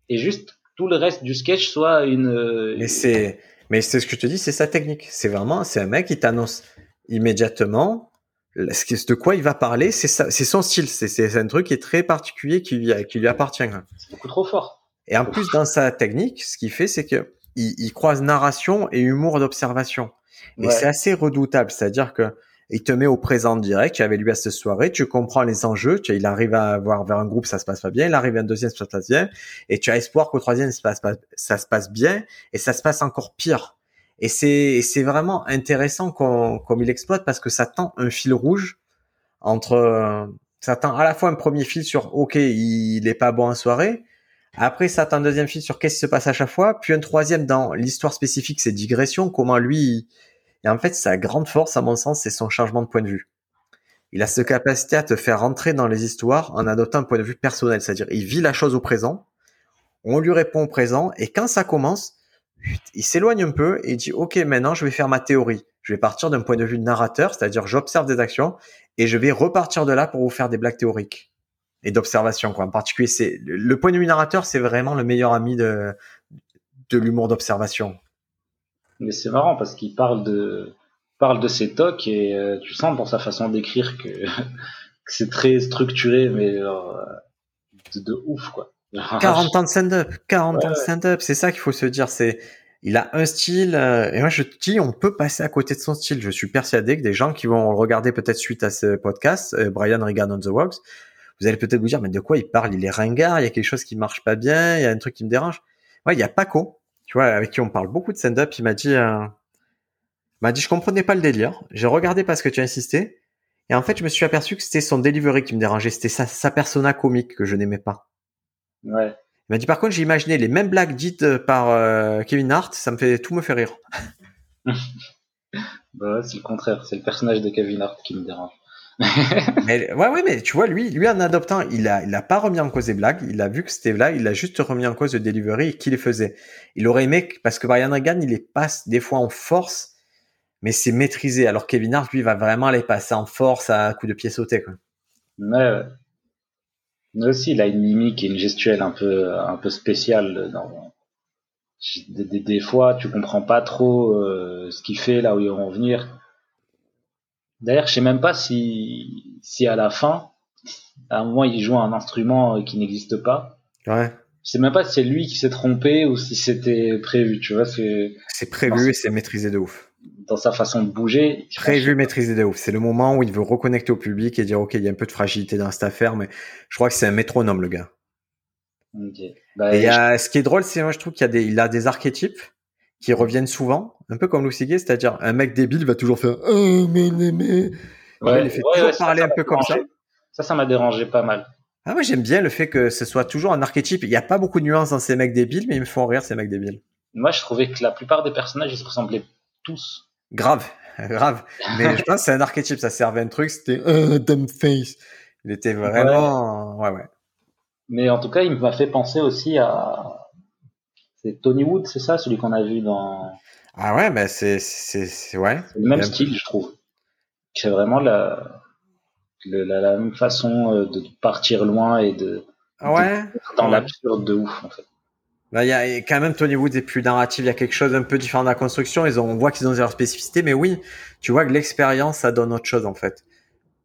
et juste tout le reste du sketch soit une mais c'est mais c'est ce que je te dis c'est sa technique. C'est vraiment c'est un mec qui t'annonce immédiatement ce de quoi il va parler. C'est son style. C'est un truc qui est très particulier qui lui qui lui appartient c'est beaucoup trop fort. Et en plus dans sa technique ce qu'il fait c'est que il croise narration et humour d'observation. Et c'est assez redoutable, c'est-à-dire que il te met au présent direct. Tu avais lui à cette soirée, tu comprends les enjeux. Tu, il arrive à avoir vers un groupe, ça se passe pas bien. Il arrive à un deuxième, ça se passe bien. Et tu as espoir qu'au troisième, ça se passe pas, ça se passe bien. Et ça se passe encore pire. Et c'est, c'est vraiment intéressant comme il exploite parce que ça tend un fil rouge entre, ça tend à la fois un premier fil sur, OK, il est pas bon en soirée. Après, ça tend un deuxième fil sur qu'est-ce qui se passe à chaque fois. Puis un troisième dans l'histoire spécifique, c'est digression, comment lui, et en fait, sa grande force, à mon sens, c'est son changement de point de vue. Il a cette capacité à te faire rentrer dans les histoires en adoptant un point de vue personnel, c'est-à-dire il vit la chose au présent, on lui répond au présent, et quand ça commence, il s'éloigne un peu et dit ok maintenant je vais faire ma théorie, je vais partir d'un point de vue narrateur, c'est-à-dire j'observe des actions et je vais repartir de là pour vous faire des blagues théoriques et d'observation quoi. En particulier c'est le point de vue narrateur c'est vraiment le meilleur ami de de l'humour d'observation. Mais c'est marrant parce qu'il parle de parle de ses tocs et euh, tu sens dans sa façon d'écrire que, c'est très structuré mais euh, de, ouf quoi. 40 ans de stand-up, 40 ans de stand-up, c'est ça qu'il faut se dire, c'est il a un style euh, et moi je te dis on peut passer à côté de son style. Je suis persuadé que des gens qui vont regarder peut-être suite à ce podcast Brian Regan on the Walks, vous allez peut-être vous dire mais de quoi il parle? Il est ringard, il y a quelque chose qui marche pas bien, il y a un truc qui me dérange. Ouais, il y a Paco tu vois, avec qui on parle beaucoup de stand-up, il m'a dit, euh, m'a dit, je comprenais pas le délire. J'ai regardé parce que tu as insisté. Et en fait, je me suis aperçu que c'était son delivery qui me dérangeait. C'était sa, sa persona comique que je n'aimais pas. Ouais. Il m'a dit, par contre, j'ai imaginé les mêmes blagues dites par euh, Kevin Hart. Ça me fait tout me fait rire. bah, c'est le contraire. C'est le personnage de Kevin Hart qui me dérange. mais, ouais, ouais, mais tu vois, lui, lui en adoptant, il a, il a pas remis en cause des blagues. Il a vu que c'était là, il a juste remis en cause le delivery et qui les faisait. Il aurait aimé, parce que Brian Regan, il les passe des fois en force, mais c'est maîtrisé. Alors Kevin Hart, lui, va vraiment les passer en force à coup de pied sauté, quoi. Mais, mais aussi, il a une mimique et une gestuelle un peu, un peu spéciale dans, des, des, fois, tu comprends pas trop euh, ce qu'il fait, là où ils vont venir. D'ailleurs, je sais même pas si, si à la fin, à un moment, il joue un instrument qui n'existe pas. Ouais. Je sais même pas si c'est lui qui s'est trompé ou si c'était prévu, tu vois. C'est prévu et c'est maîtrisé de ouf. Dans sa façon de bouger. Prévu, maîtrisé de ouf. C'est le moment où il veut reconnecter au public et dire, OK, il y a un peu de fragilité dans cette affaire, mais je crois que c'est un métronome, le gars. Bah, et ce qui est drôle, c'est moi, je trouve qu'il a des, il a des archétypes qui reviennent souvent, un peu comme Louis c'est-à-dire un mec débile va toujours faire oh mais mais ouais, il fait toujours parler un peu comme ça. Ça, ça m'a dérangé pas mal. Ah ouais, j'aime bien le fait que ce soit toujours un archétype. Il n'y a pas beaucoup de nuances dans ces mecs débiles, mais ils me font rire ces mecs débiles. Moi, je trouvais que la plupart des personnages, ils se ressemblaient tous. Grave, grave. Mais je pense que c'est un archétype, ça servait à un truc, c'était un dumb face. Il était vraiment, ouais, ouais. Mais en tout cas, il m'a fait penser aussi à, c'est Tony Wood, c'est ça, celui qu'on a vu dans. Ah ouais, bah c'est c'est ouais. le même style, je trouve. C'est vraiment la, la, même façon euh, de partir loin et de. Ah ouais? dans l'absurde de ouf en fait. Il y a quand même Tony Wood est plus narratif, il y a quelque chose un peu différent de la construction. Ils ont, on voit qu'ils ont leur spécificité, mais oui, tu vois que l'expérience ça donne autre chose en fait.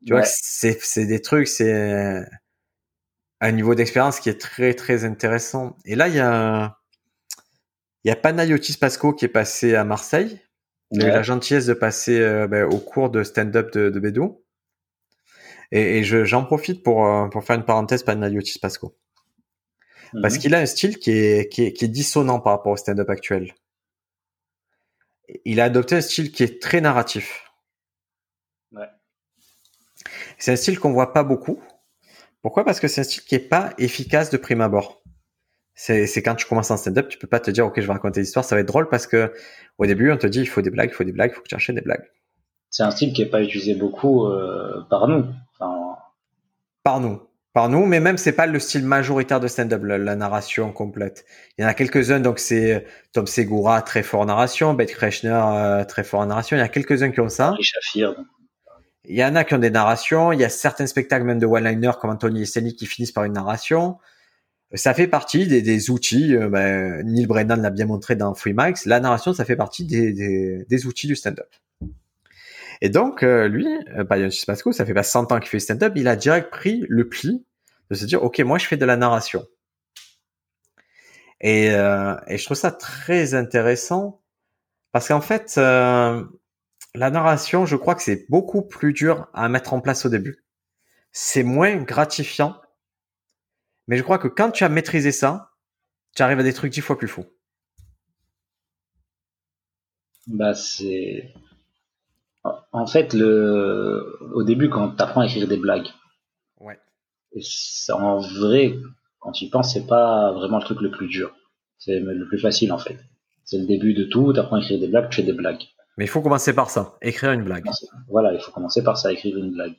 Tu vois que c'est c'est des trucs, c'est un niveau d'expérience qui est très très intéressant. Et là, il y a, il y a Panayotis Pasco qui est passé à Marseille. Il a eu la gentillesse de passer euh, ben, au cours de stand-up de, de Bédou. Et, et j'en profite pour, euh, pour faire une parenthèse Panayotis Pasco. Parce Mhm. qu'il a un style qui est, qui est, qui est dissonant par rapport au stand-up actuel. Il a adopté un style qui est très narratif. Ouais. C'est un style qu'on voit pas beaucoup. Pourquoi? Parce que c'est un style qui est pas efficace de prime abord. C'est quand tu commences en stand-up, tu peux pas te dire ok je vais raconter l'histoire, ça va être drôle parce que au début on te dit il faut des blagues, il faut des blagues, il faut que tu achètes des blagues. C'est un style qui est pas utilisé beaucoup euh, par nous. Enfin, Par nous, par nous, mais même c'est pas le style majoritaire de stand-up, la, la narration complète. Il y en a quelques-uns, donc c'est Tom Segura très fort en narration, Beth Kreshner euh, très fort en narration. Il y en a quelques-uns qui ont ça. Shafir, Il y en a qui ont des narrations. Il y a certains spectacles même de one-liner comme Anthony Esteni qui finissent par une narration. Ça fait partie des, des outils. euh, ben, Neil Brennan l'a bien montré dans Free Mics. La narration, ça fait partie des, des, des outils du stand-up. Et donc, euh, lui, euh, Pasco, ça fait pas 100 ans qu'il fait du stand-up, il a direct pris le pli de se dire, OK, moi, je fais de la narration. Et, euh, et je trouve ça très intéressant parce qu'en fait, euh, la narration, je crois que c'est beaucoup plus dur à mettre en place au début. C'est moins gratifiant. Mais je crois que quand tu as maîtrisé ça, tu arrives à des trucs dix fois plus fous. bah c'est. En fait, le... au début, quand tu apprends à écrire des blagues, Ouais. en vrai, quand tu y penses, c'est pas vraiment le truc le plus dur. C'est le plus facile en fait. C'est le début de tout, tu apprends à écrire des blagues, tu fais des blagues. Mais il faut commencer par ça, écrire une blague. Voilà, il faut commencer par ça, écrire une blague.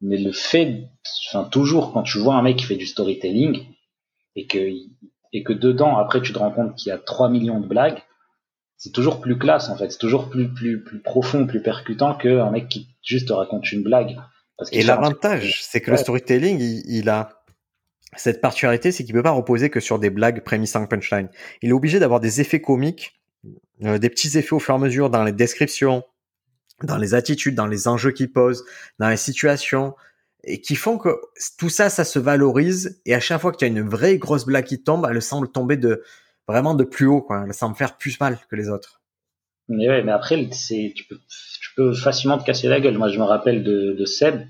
Mais le fait, enfin, toujours quand tu vois un mec qui fait du storytelling et que, et que dedans, après, tu te rends compte qu'il y a 3 millions de blagues, c'est toujours plus classe en fait, c'est toujours plus, plus, plus profond, plus percutant qu'un mec qui juste te raconte une blague. Parce Et l'avantage, c'est que le storytelling, il, il a cette particularité, c'est qu'il peut pas reposer que sur des blagues prémices en punchline. Il est obligé d'avoir des effets comiques, euh, des petits effets au fur et à mesure dans les descriptions, dans les attitudes, dans les enjeux qu'il pose, dans les situations, et qui font que tout ça, ça se valorise. Et à chaque fois qu'il y a une vraie grosse blague qui tombe, elle semble tomber de vraiment de plus haut, quoi. Elle semble faire plus mal que les autres. Mais ouais, mais après, tu peux, facilement te casser la gueule. Moi, je me rappelle de, Seb,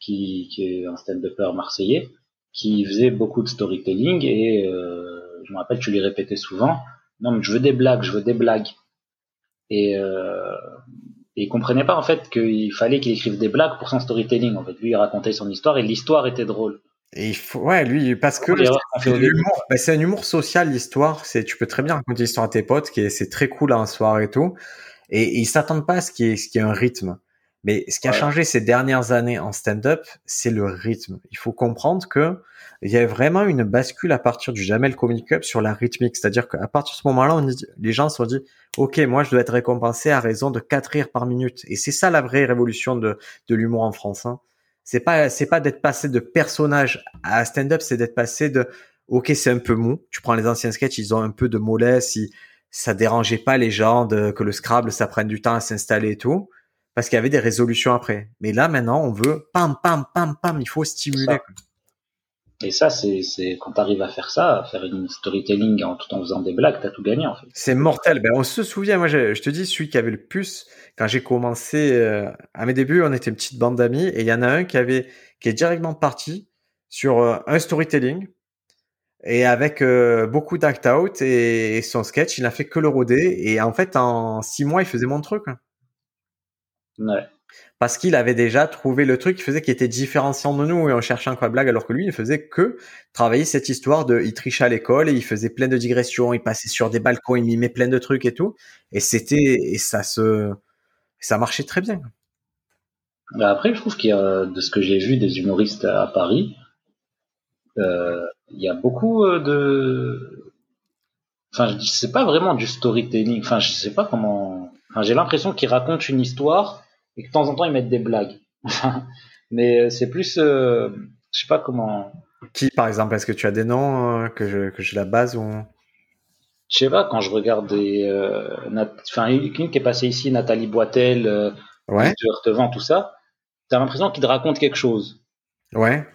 qui, qui est un stand-upper marseillais, qui faisait beaucoup de storytelling et euh, je me rappelle, tu lui répétais souvent, non, mais je veux des blagues, je veux des blagues. Et, euh, et il comprenait pas, en fait, qu'il fallait qu'il écrive des blagues pour son storytelling. En fait, lui, il racontait son histoire et l'histoire était drôle. Et il faut, ouais, lui, parce que fait c'est un humour social, l'histoire. C'est, tu peux très bien raconter l'histoire à tes potes, qui est, c'est très cool en soir et tout. Et, et ils s'attendent pas à ce qui est, ce qui est un rythme. Mais ce qui a Ouais. changé ces dernières années en stand-up, c'est le rythme. Il faut comprendre que il y a vraiment une bascule à partir du Jamel Comedy Club sur la rythmique. C'est-à-dire qu'à partir de ce moment-là, les gens se sont dit, OK, moi, je dois être récompensé à raison de 4 rires par minute. Et c'est ça la vraie révolution de, de l'humour en France. Hein. C'est pas, c'est pas d'être passé de personnage à stand-up, c'est d'être passé de, OK, c'est un peu mou. Tu prends les anciens sketchs, ils ont un peu de mollesse, ils- ça dérangeait pas les gens de, que le Scrabble, ça prenne du temps à s'installer et tout. Parce qu'il y avait des résolutions après. Mais là, maintenant, on veut pam, pam, pam, pam, il faut stimuler. Ça. Et ça, c'est, c'est quand t'arrives à faire ça, à faire une storytelling en tout en faisant des blagues, t'as tout gagné, en fait. C'est mortel. Ben, on se souvient, moi, je, je te dis, celui qui avait le plus, quand j'ai commencé, euh, à mes débuts, on était une petite bande d'amis, et il y en a un qui avait, qui est directement parti sur euh, un storytelling, et avec euh, beaucoup d'act out, et, et son sketch, il n'a fait que le roder, et en fait, en six mois, il faisait mon truc. hein. Ouais. Parce qu'il avait déjà trouvé le truc qui faisait qui était différenciant de nous, et on cherchait encore blague, alors que lui, il ne faisait que travailler cette histoire de, il trichait à l'école, et il faisait plein de digressions, il passait sur des balcons, il mimait plein de trucs et tout, et c'était, et ça se, ça marchait très bien. Mais après, je trouve qu'il y a, de ce que j'ai vu des humoristes à Paris, euh, il y a beaucoup euh, de. Enfin, je c'est pas vraiment du storytelling. Enfin, je sais pas comment. Enfin, j'ai l'impression qu'ils racontent une histoire et que de temps en temps ils mettent des blagues. Mais euh, c'est plus. euh, je sais pas comment. Qui, par exemple, est-ce que tu as des noms euh, que je, que j'ai la base ou? Je sais pas, quand je regarde des. Euh, enfin, une qui est passée ici, Nathalie Boitel, Ouais, de Heurtevent, tout ça, t'as l'impression qu'ils te racontent quelque chose. ouais.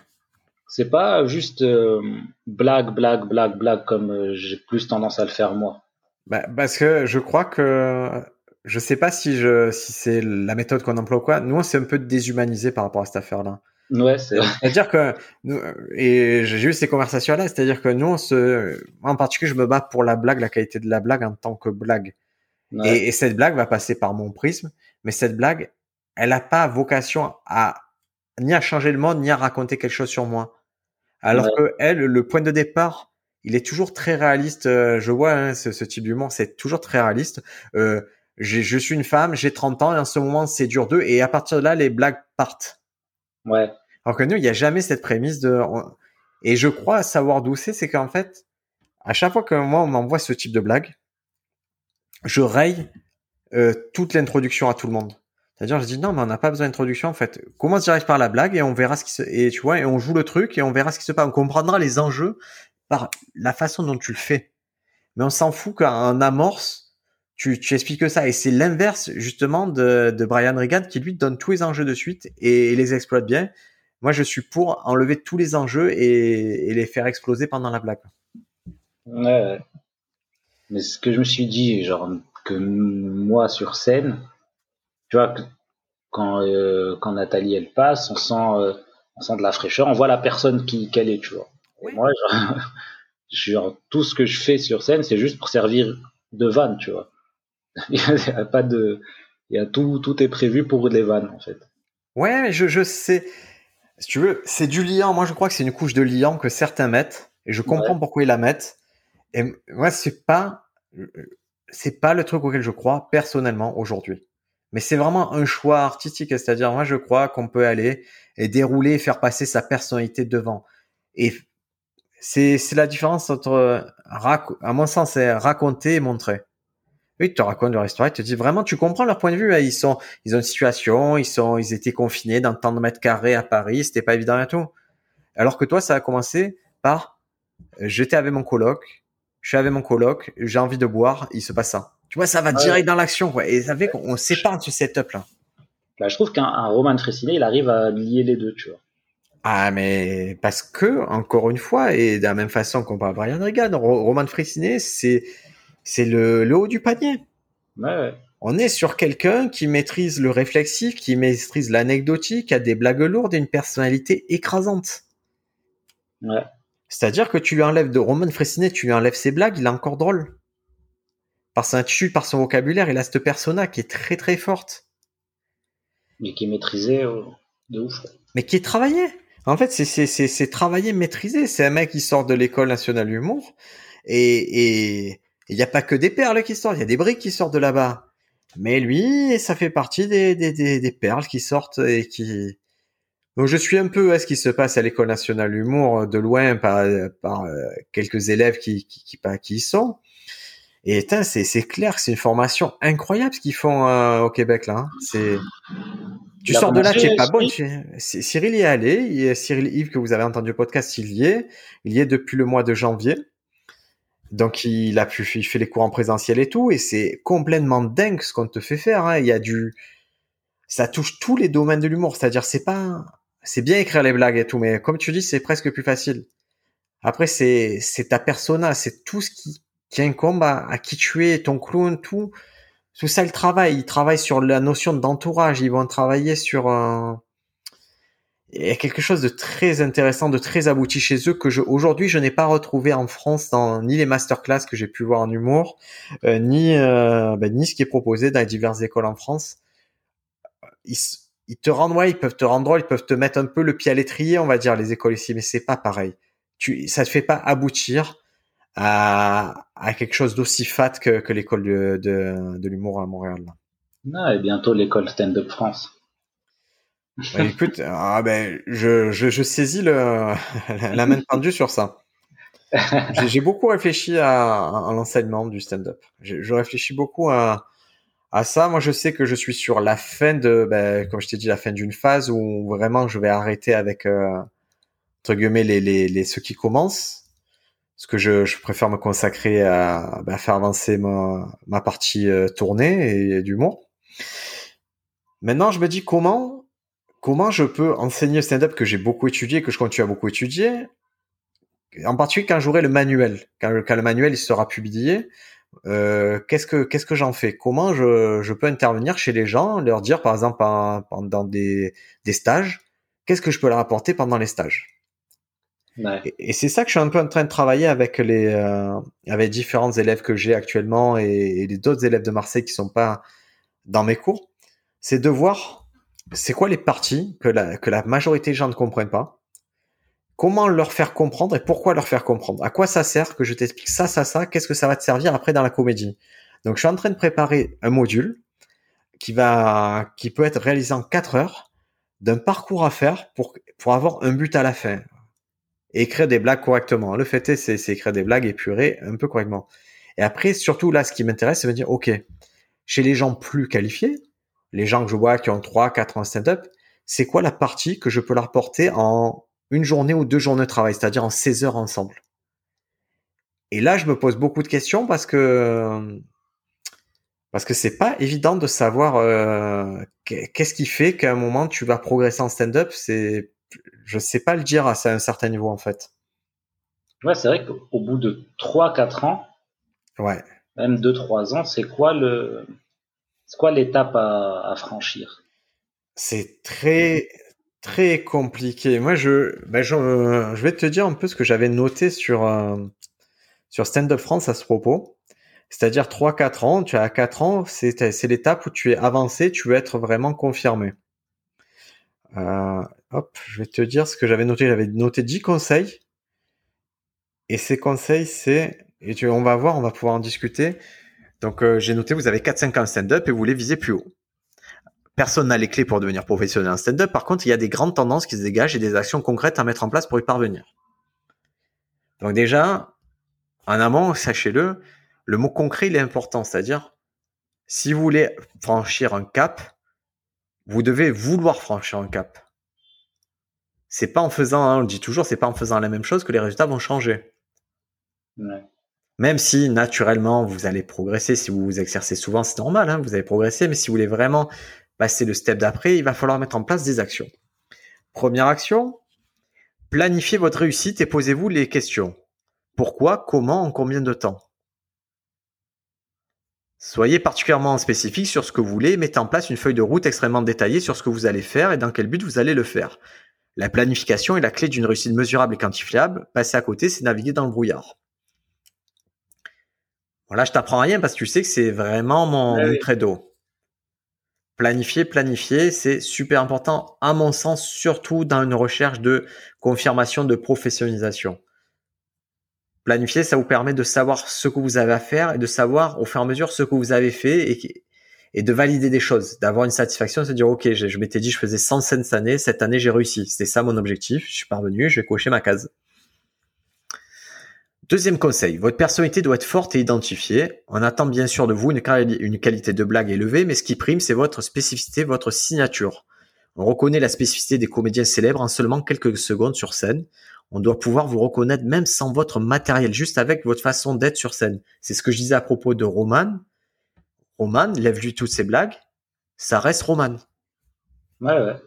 C'est pas juste blague, blague, blague, blague comme j'ai plus tendance à le faire moi. Bah, parce que je crois que je sais pas si je si c'est la méthode qu'on emploie ou quoi. Nous, on s'est un peu déshumanisé par rapport à cette affaire-là. Ouais, c'est. C'est-à-dire que nous, et j'ai eu ces conversations-là, c'est-à-dire que nous, on se, moi en particulier, je me bats pour la blague, la qualité de la blague en tant que blague. Ouais. Et, et cette blague va passer par mon prisme, mais cette blague, elle n'a pas vocation à ni à changer le monde, ni à raconter quelque chose sur moi. Alors Ouais. que elle, le point de départ, il est toujours très réaliste. Euh, Je vois hein, ce, ce type d'humour, c'est toujours très réaliste. Euh, je suis une femme, j'ai 30 ans, et en ce moment, c'est dur d'eux, et à partir de là, les blagues partent. Ouais. Alors que nous, il n'y a jamais cette prémisse de. Et je crois savoir d'où c'est, c'est qu'en fait, à chaque fois que moi, on m'envoie ce type de blague, je raye euh, toute l'introduction à tout le monde. C'est-à-dire, je dis non, mais on n'a pas besoin d'introduction en fait. Commence direct par la blague et on verra ce qui se. Et tu vois, et on joue le truc et on verra ce qui se passe. On comprendra les enjeux par la façon dont tu le fais. Mais on s'en fout qu'en amorce, tu, tu expliques que ça. Et c'est l'inverse justement de, de Brian Regan qui lui donne tous les enjeux de suite et, et les exploite bien. Moi, je suis pour enlever tous les enjeux et, et les faire exploser pendant la blague. Ouais, ouais. Mais ce que je me suis dit, genre, que moi sur scène, tu vois, que quand, euh, quand Nathalie elle passe, on sent, euh, on sent de la fraîcheur, on voit la personne qui qu'elle est, tu vois. Et Oui. moi, genre, genre, tout ce que je fais sur scène, c'est juste pour servir de vanne, tu vois. Il y a pas de, il y a tout, tout est prévu pour les vannes, en fait. Ouais, mais je, je sais. Si tu veux, c'est du liant. Moi, je crois que c'est une couche de liant que certains mettent. Et je comprends Ouais. pourquoi ils la mettent. Et moi, c'est pas, c'est pas le truc auquel je crois personnellement aujourd'hui. Mais c'est vraiment un choix artistique. C'est-à-dire, moi, je crois qu'on peut aller et dérouler et faire passer sa personnalité devant. Et c'est, c'est la différence entre, à mon sens, c'est raconter et montrer. Oui, tu te racontes leur histoire, ils te disent vraiment, tu comprends leur point de vue. hein. Ils sont, ils ont une situation, ils sont, ils étaient confinés dans tant de mètres carrés à Paris, c'était pas évident et tout. Alors que toi, ça a commencé par, euh, j'étais avec mon coloc, je suis avec mon coloc, j'ai envie de boire, il se passe ça. Tu vois, ça va Ouais. direct dans l'action, quoi. Et ça fait qu'on sépare de ce setup-là. Là, je trouve qu'un un Roman Fressinet, il arrive à lier les deux, tu vois. Ah, mais parce que, encore une fois, et de la même façon qu'on parle de Brian Regan, Ro- Roman Fressinet, c'est, c'est le, le haut du panier. Ouais, ouais. On est sur quelqu'un qui maîtrise le réflexif, qui maîtrise l'anecdotique, qui a des blagues lourdes et une personnalité écrasante. Ouais. C'est-à-dire que tu lui enlèves de Roman Fressinet, tu lui enlèves ses blagues, il est encore drôle. Par son attitude, par son vocabulaire, il a cette persona qui est très très forte, Mais qui est maîtrisé euh, de ouf. mais qui est travaillée. En fait, c'est c'est c'est c'est travaillé, maîtrisé. C'est un mec qui sort de l'école nationale d'humour et et il n'y a pas que des perles qui sortent, il y a des briques qui sortent de là-bas. Mais lui, ça fait partie des, des, des, des perles qui sortent et qui. Donc je suis un peu à ce qui se passe à l'école nationale d'humour de loin par, par euh, quelques élèves qui qui, qui, qui y sont. Et c'est clair que c'est une formation incroyable ce qu'ils font euh, au Québec là. hein. C'est tu sors de là, tu es pas bon. Cyril tu- Cyril y est allé. Il y a Cyril Yves que vous avez entendu au podcast, il y est. Il y est depuis le mois de janvier. Donc il a pu, il fait les cours en présentiel et tout, et c'est complètement dingue ce qu'on te fait faire. hein. Il y a du, ça touche tous les domaines de l'humour. C'est-à-dire c'est pas, c'est bien écrire les blagues et tout, mais comme tu dis, c'est presque plus facile. Après c'est, c'est ta persona, c'est tout ce qui, qui incombe à, qui tu es, ton clown, tout, tout ça le travail. Ils travaillent sur la notion d'entourage. Ils vont travailler sur il y a quelque chose de très intéressant, de très abouti chez eux que aujourd'hui je n'ai pas retrouvé en France dans ni les masterclass que j'ai pu voir en humour, euh, ni euh, ben, ni ce qui est proposé dans les diverses écoles en France. Ils, te rendent, ouais, ils peuvent te rendre drôle, ils peuvent te mettre un peu le pied à l'étrier, on va dire les écoles ici, mais c'est pas pareil. Tu, ça te fait pas aboutir à, quelque chose d'aussi fat que, l'école de, l'humour à Montréal. là. Ah, et bientôt l'école Stand-Up France. Bah, écoute, ah ben, je, je, je saisis le, la main tendue sur ça. J'ai beaucoup réfléchi à, à l'enseignement du stand-up. Je, réfléchis beaucoup à, à ça. Moi, je sais que je suis sur la fin de, ben, comme je t'ai dit, la fin d'une phase où vraiment je vais arrêter avec, euh, entre guillemets, les, les, les, ceux qui commencent. Parce que je, je préfère me consacrer à, ben, à faire avancer ma, ma partie euh, tournée et, d'humour. Maintenant, je me dis comment, comment je peux enseigner le stand-up que j'ai beaucoup étudié, que je continue à beaucoup étudier, en particulier quand j'aurai le manuel, quand, le manuel il sera publié, euh, qu'est-ce que qu'est-ce que j'en fais? Comment je, je peux intervenir chez les gens, leur dire par exemple pendant des, des stages, qu'est-ce que je peux leur apporter pendant les stages? Et, c'est ça que je suis un peu en train de travailler avec les euh, avec différents élèves que j'ai actuellement et, et les d'autres élèves de Marseille qui sont pas dans mes cours, c'est de voir c'est quoi les parties que la que la majorité des gens ne comprennent pas? Comment leur faire comprendre et pourquoi leur faire comprendre? À quoi ça sert que je t'explique ça, ça, ça, qu'est-ce que ça va te servir après dans la comédie? Donc je suis en train de préparer un module qui va, qui peut être réalisé en 4 heures d'un parcours à faire pour, pour avoir un but à la fin. Et écrire des blagues correctement. Le fait est, c'est, écrire des blagues épurées un peu correctement. Et après, surtout là, ce qui m'intéresse, c'est de me dire, OK, chez les gens plus qualifiés, les gens que je vois qui ont 3, 4 ans stand-up, c'est quoi la partie que je peux leur porter en une journée ou deux journées de travail, c'est-à-dire en 16 heures ensemble? Et là, je me pose beaucoup de questions parce que parce que c'est pas évident de savoir euh, qu'est-ce qui fait qu'à un moment tu vas progresser en stand-up. C'est je sais pas le dire à un certain niveau en fait. Ouais, c'est vrai qu'au bout de 3-4 ans, ouais. même 2-3 ans, c'est quoi le c'est quoi l'étape à, franchir? C'est très très compliqué. Moi, je, ben je, je, vais te dire un peu ce que j'avais noté sur, euh, sur Stand Up France à ce propos. C'est-à-dire 3-4 ans, tu as 4 ans, c'est, c'est l'étape où tu es avancé, tu veux être vraiment confirmé. Euh, hop, je vais te dire ce que j'avais noté. J'avais noté 10 conseils. Et ces conseils, c'est, et tu, on va voir, on va pouvoir en discuter. Donc, euh, j'ai noté, vous avez 4-5 ans stand-up et vous voulez viser plus haut personne n'a les clés pour devenir professionnel en stand-up. Par contre, il y a des grandes tendances qui se dégagent et des actions concrètes à mettre en place pour y parvenir. Donc déjà, en amont, sachez-le, le mot concret, il est important. C'est-à-dire, si vous voulez franchir un cap, vous devez vouloir franchir un cap. C'est pas en faisant, hein, on le dit toujours, c'est pas en faisant la même chose que les résultats vont changer. Même si naturellement vous allez progresser, si vous vous exercez souvent, c'est normal, hein, vous allez progresser, mais si vous voulez vraiment passer le step d'après, il va falloir mettre en place des actions. Première action, planifiez votre réussite et posez-vous les questions. Pourquoi, comment, en combien de temps? Soyez particulièrement spécifique sur ce que vous voulez mettez en place une feuille de route extrêmement détaillée sur ce que vous allez faire et dans quel but vous allez le faire. La planification est la clé d'une réussite mesurable et quantifiable. Passer à côté, c'est naviguer dans le brouillard. Voilà, je t'apprends rien parce que tu sais que c'est vraiment mon, mon credo. Planifier, planifier, c'est super important, à mon sens, surtout dans une recherche de confirmation de professionnalisation. Planifier, ça vous permet de savoir ce que vous avez à faire et de savoir au fur et à mesure ce que vous avez fait et, et de valider des choses, d'avoir une satisfaction, de se dire, OK, je, je m'étais dit, je faisais 100 scènes cette année, cette année, j'ai réussi. C'était ça mon objectif. Je suis parvenu, je vais cocher ma case. Deuxième conseil, votre personnalité doit être forte et identifiée. On attend bien sûr de vous une, qualité de blague élevée, mais ce qui prime, c'est votre spécificité, votre signature. On reconnaît la spécificité des comédiens célèbres en seulement quelques secondes sur scène. On doit pouvoir vous reconnaître même sans votre matériel, juste avec votre façon d'être sur scène. C'est ce que je disais à propos de Roman. Roman, lève-lui toutes ses blagues. Ça reste Roman. Ouais, ouais.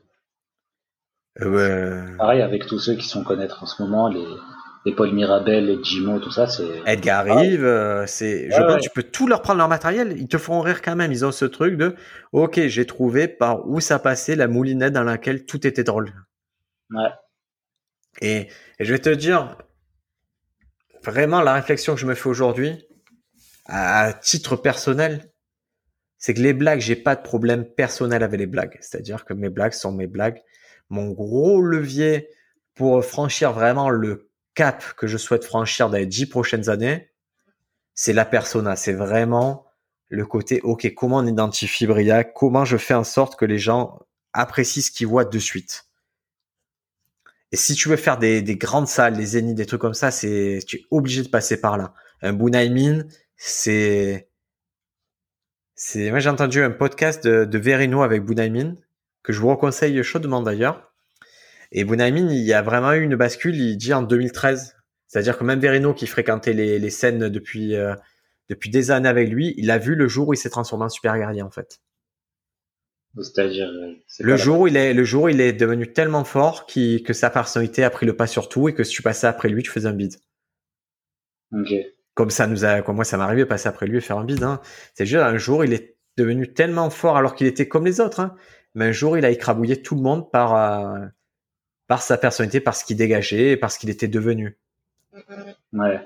Euh, Pareil avec tous ceux qui sont connaître en ce moment, les, les Paul Mirabel, les Jimo, tout ça, c'est. Edgar Rive, euh, c'est. Je pense tu peux tout leur prendre leur matériel, ils te feront rire quand même. Ils ont ce truc de, ok, j'ai trouvé par où ça passait la moulinette dans laquelle tout était drôle. Ouais. Et, je vais te dire, vraiment la réflexion que je me fais aujourd'hui, à, titre personnel, c'est que les blagues, j'ai pas de problème personnel avec les blagues. C'est-à-dire que mes blagues sont mes blagues. Mon gros levier pour franchir vraiment le cap que je souhaite franchir dans les dix prochaines années, c'est la persona. C'est vraiment le côté, OK, comment on identifie Briac? Comment je fais en sorte que les gens apprécient ce qu'ils voient de suite? Et si tu veux faire des, grandes salles, des zéniths, des trucs comme ça, c'est, tu es obligé de passer par là. Un Bunaimin, c'est, c'est, moi j'ai entendu un podcast de, Verino avec Bunaimin, que je vous conseille chaudement d'ailleurs. Et Bunaimin, il y a vraiment eu une bascule, il dit en 2013. C'est-à-dire que même Verino, qui fréquentait les, les scènes depuis, euh, depuis des années avec lui, il a vu le jour où il s'est transformé en super guerrier, en fait. C'est-à-dire. Le jour, où il est, le jour où il est devenu tellement fort que sa personnalité a pris le pas sur tout et que si tu passais après lui, tu faisais un bide. Ok. Comme ça nous a, comme moi, ça m'est arrivé de passer après lui et faire un bide. Hein. C'est juste un jour, il est devenu tellement fort alors qu'il était comme les autres. Hein. Mais un jour, il a écrabouillé tout le monde par, euh, par sa personnalité, par ce qu'il dégageait, par ce qu'il était devenu. Ouais.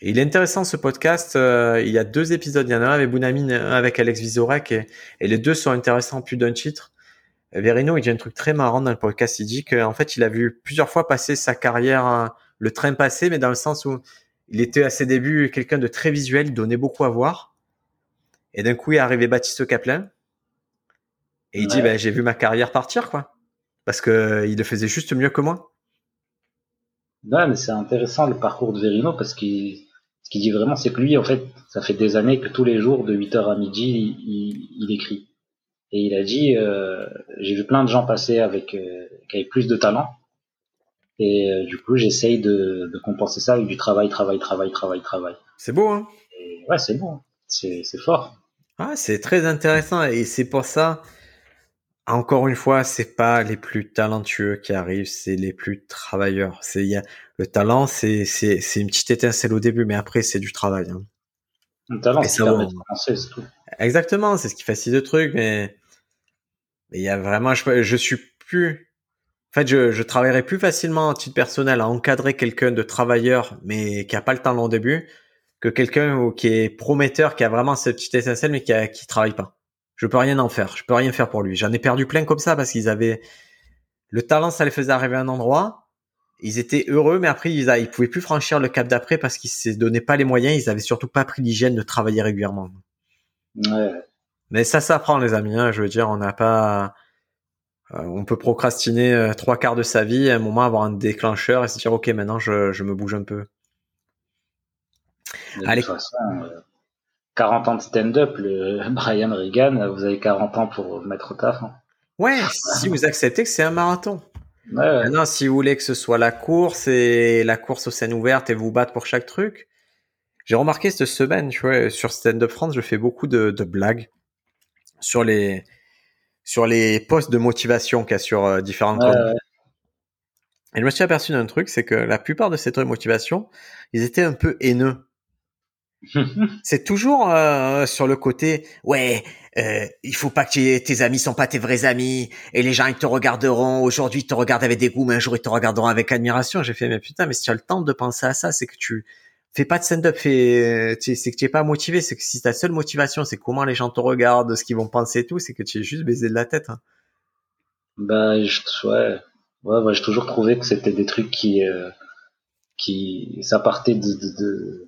il est intéressant ce podcast. Euh, il y a deux épisodes. Il y en a un avec Bounamine, un avec Alex Vizorek, et, les deux sont intéressants plus d'un titre. Verino, il dit un truc très marrant dans le podcast. Il dit qu'en fait, il a vu plusieurs fois passer sa carrière, hein, le train passé, mais dans le sens où il était à ses débuts quelqu'un de très visuel, il donnait beaucoup à voir. Et d'un coup, il est arrivé Baptiste Caplin. Et il dit, ben, j'ai vu ma carrière partir, quoi. Parce que il le faisait juste mieux que moi. Ouais, mais c'est intéressant le parcours de Verino parce qu'il, ce qu'il dit vraiment, c'est que lui, en fait, ça fait des années que tous les jours, de 8h à midi, il, écrit. Et il a dit, euh, j'ai vu plein de gens passer avec, euh, qui avaient plus de talent. Et euh, du coup, j'essaye de, de, compenser ça avec du travail, travail, travail, travail, travail. C'est beau, hein Ouais, c'est beau. Hein. C'est, c'est fort. Ah, c'est très intéressant et c'est pour ça encore une fois, c'est pas les plus talentueux qui arrivent, c'est les plus travailleurs. C'est y a, le talent, c'est c'est c'est une petite étincelle au début, mais après c'est du travail. Hein. Le talent, c'est c'est tout. Exactement, c'est ce qui facilite le truc, mais il y a vraiment, je, je suis plus. En fait, je, je travaillerai plus facilement en titre personnel à encadrer quelqu'un de travailleur, mais qui a pas le talent au début, que quelqu'un qui est prometteur, qui a vraiment cette petite étincelle, mais qui a, qui travaille pas je peux rien en faire. Je peux rien faire pour lui. J'en ai perdu plein comme ça parce qu'ils avaient le talent, ça les faisait arriver à un endroit. Ils étaient heureux, mais après ils, a... ils pouvaient plus franchir le cap d'après parce qu'ils se donnaient pas les moyens. Ils avaient surtout pas pris l'hygiène de travailler régulièrement. Ouais. Mais ça s'apprend les amis. Hein. Je veux dire, on n'a pas, euh, on peut procrastiner euh, trois quarts de sa vie, à un moment avoir un déclencheur et se dire ok maintenant je, je me bouge un peu. Allez. Façon, euh, 40 ans de stand-up, le Brian Regan, vous avez 40 ans pour mettre au taf. Hein. Ouais, si vous acceptez que c'est un marathon. Ouais, Maintenant, si vous voulez que ce soit la course et la course aux scènes ouvertes et vous battre pour chaque truc, j'ai remarqué cette semaine, tu vois, sur Stand Up France, je fais beaucoup de, blagues sur les sur les posts de motivation qu'il y a sur euh, différents comptes. Et je me suis aperçu d'un truc, c'est que la plupart de ces trucs de motivation, ils étaient un peu haineux c'est toujours euh, sur le côté ouais euh, il faut pas que tes amis sont pas tes vrais amis et les gens ils te regarderont. Aujourd'hui ils te regardent avec dégoût mais un jour ils te regarderont avec admiration. J'ai fait mais putain mais si tu as le temps de penser à ça c'est que tu fais pas de stand-up c'est que tu es pas motivé. C'est que si ta seule motivation c'est comment les gens te regardent ce qu'ils vont penser et tout c'est que tu es juste baisé de la tête hein. bah je, ouais. Ouais, j'ai toujours trouvé que c'était des trucs qui euh, qui ça partait de, de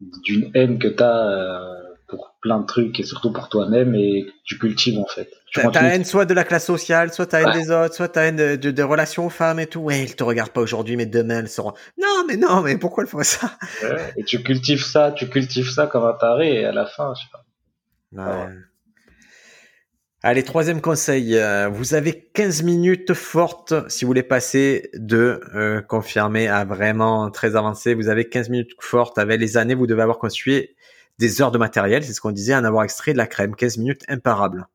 d'une haine que tu as euh, pour plein de trucs et surtout pour toi-même et que tu cultives en fait. Ta haine soit de la classe sociale, soit ta haine des autres, soit ta haine de, de, relations aux femmes et tout. Ouais, ils te regardent pas aujourd'hui, mais demain elles seront. Non, mais non, mais pourquoi elles font ça? Et tu cultives ça, tu cultives ça comme un taré et à la fin, je sais pas. Ouais. Allez, troisième conseil. Euh, vous avez 15 minutes fortes si vous voulez passer de euh, confirmé à vraiment très avancé. Vous avez 15 minutes fortes. Avec les années, vous devez avoir constitué des heures de matériel. C'est ce qu'on disait, en avoir extrait de la crème. 15 minutes imparables.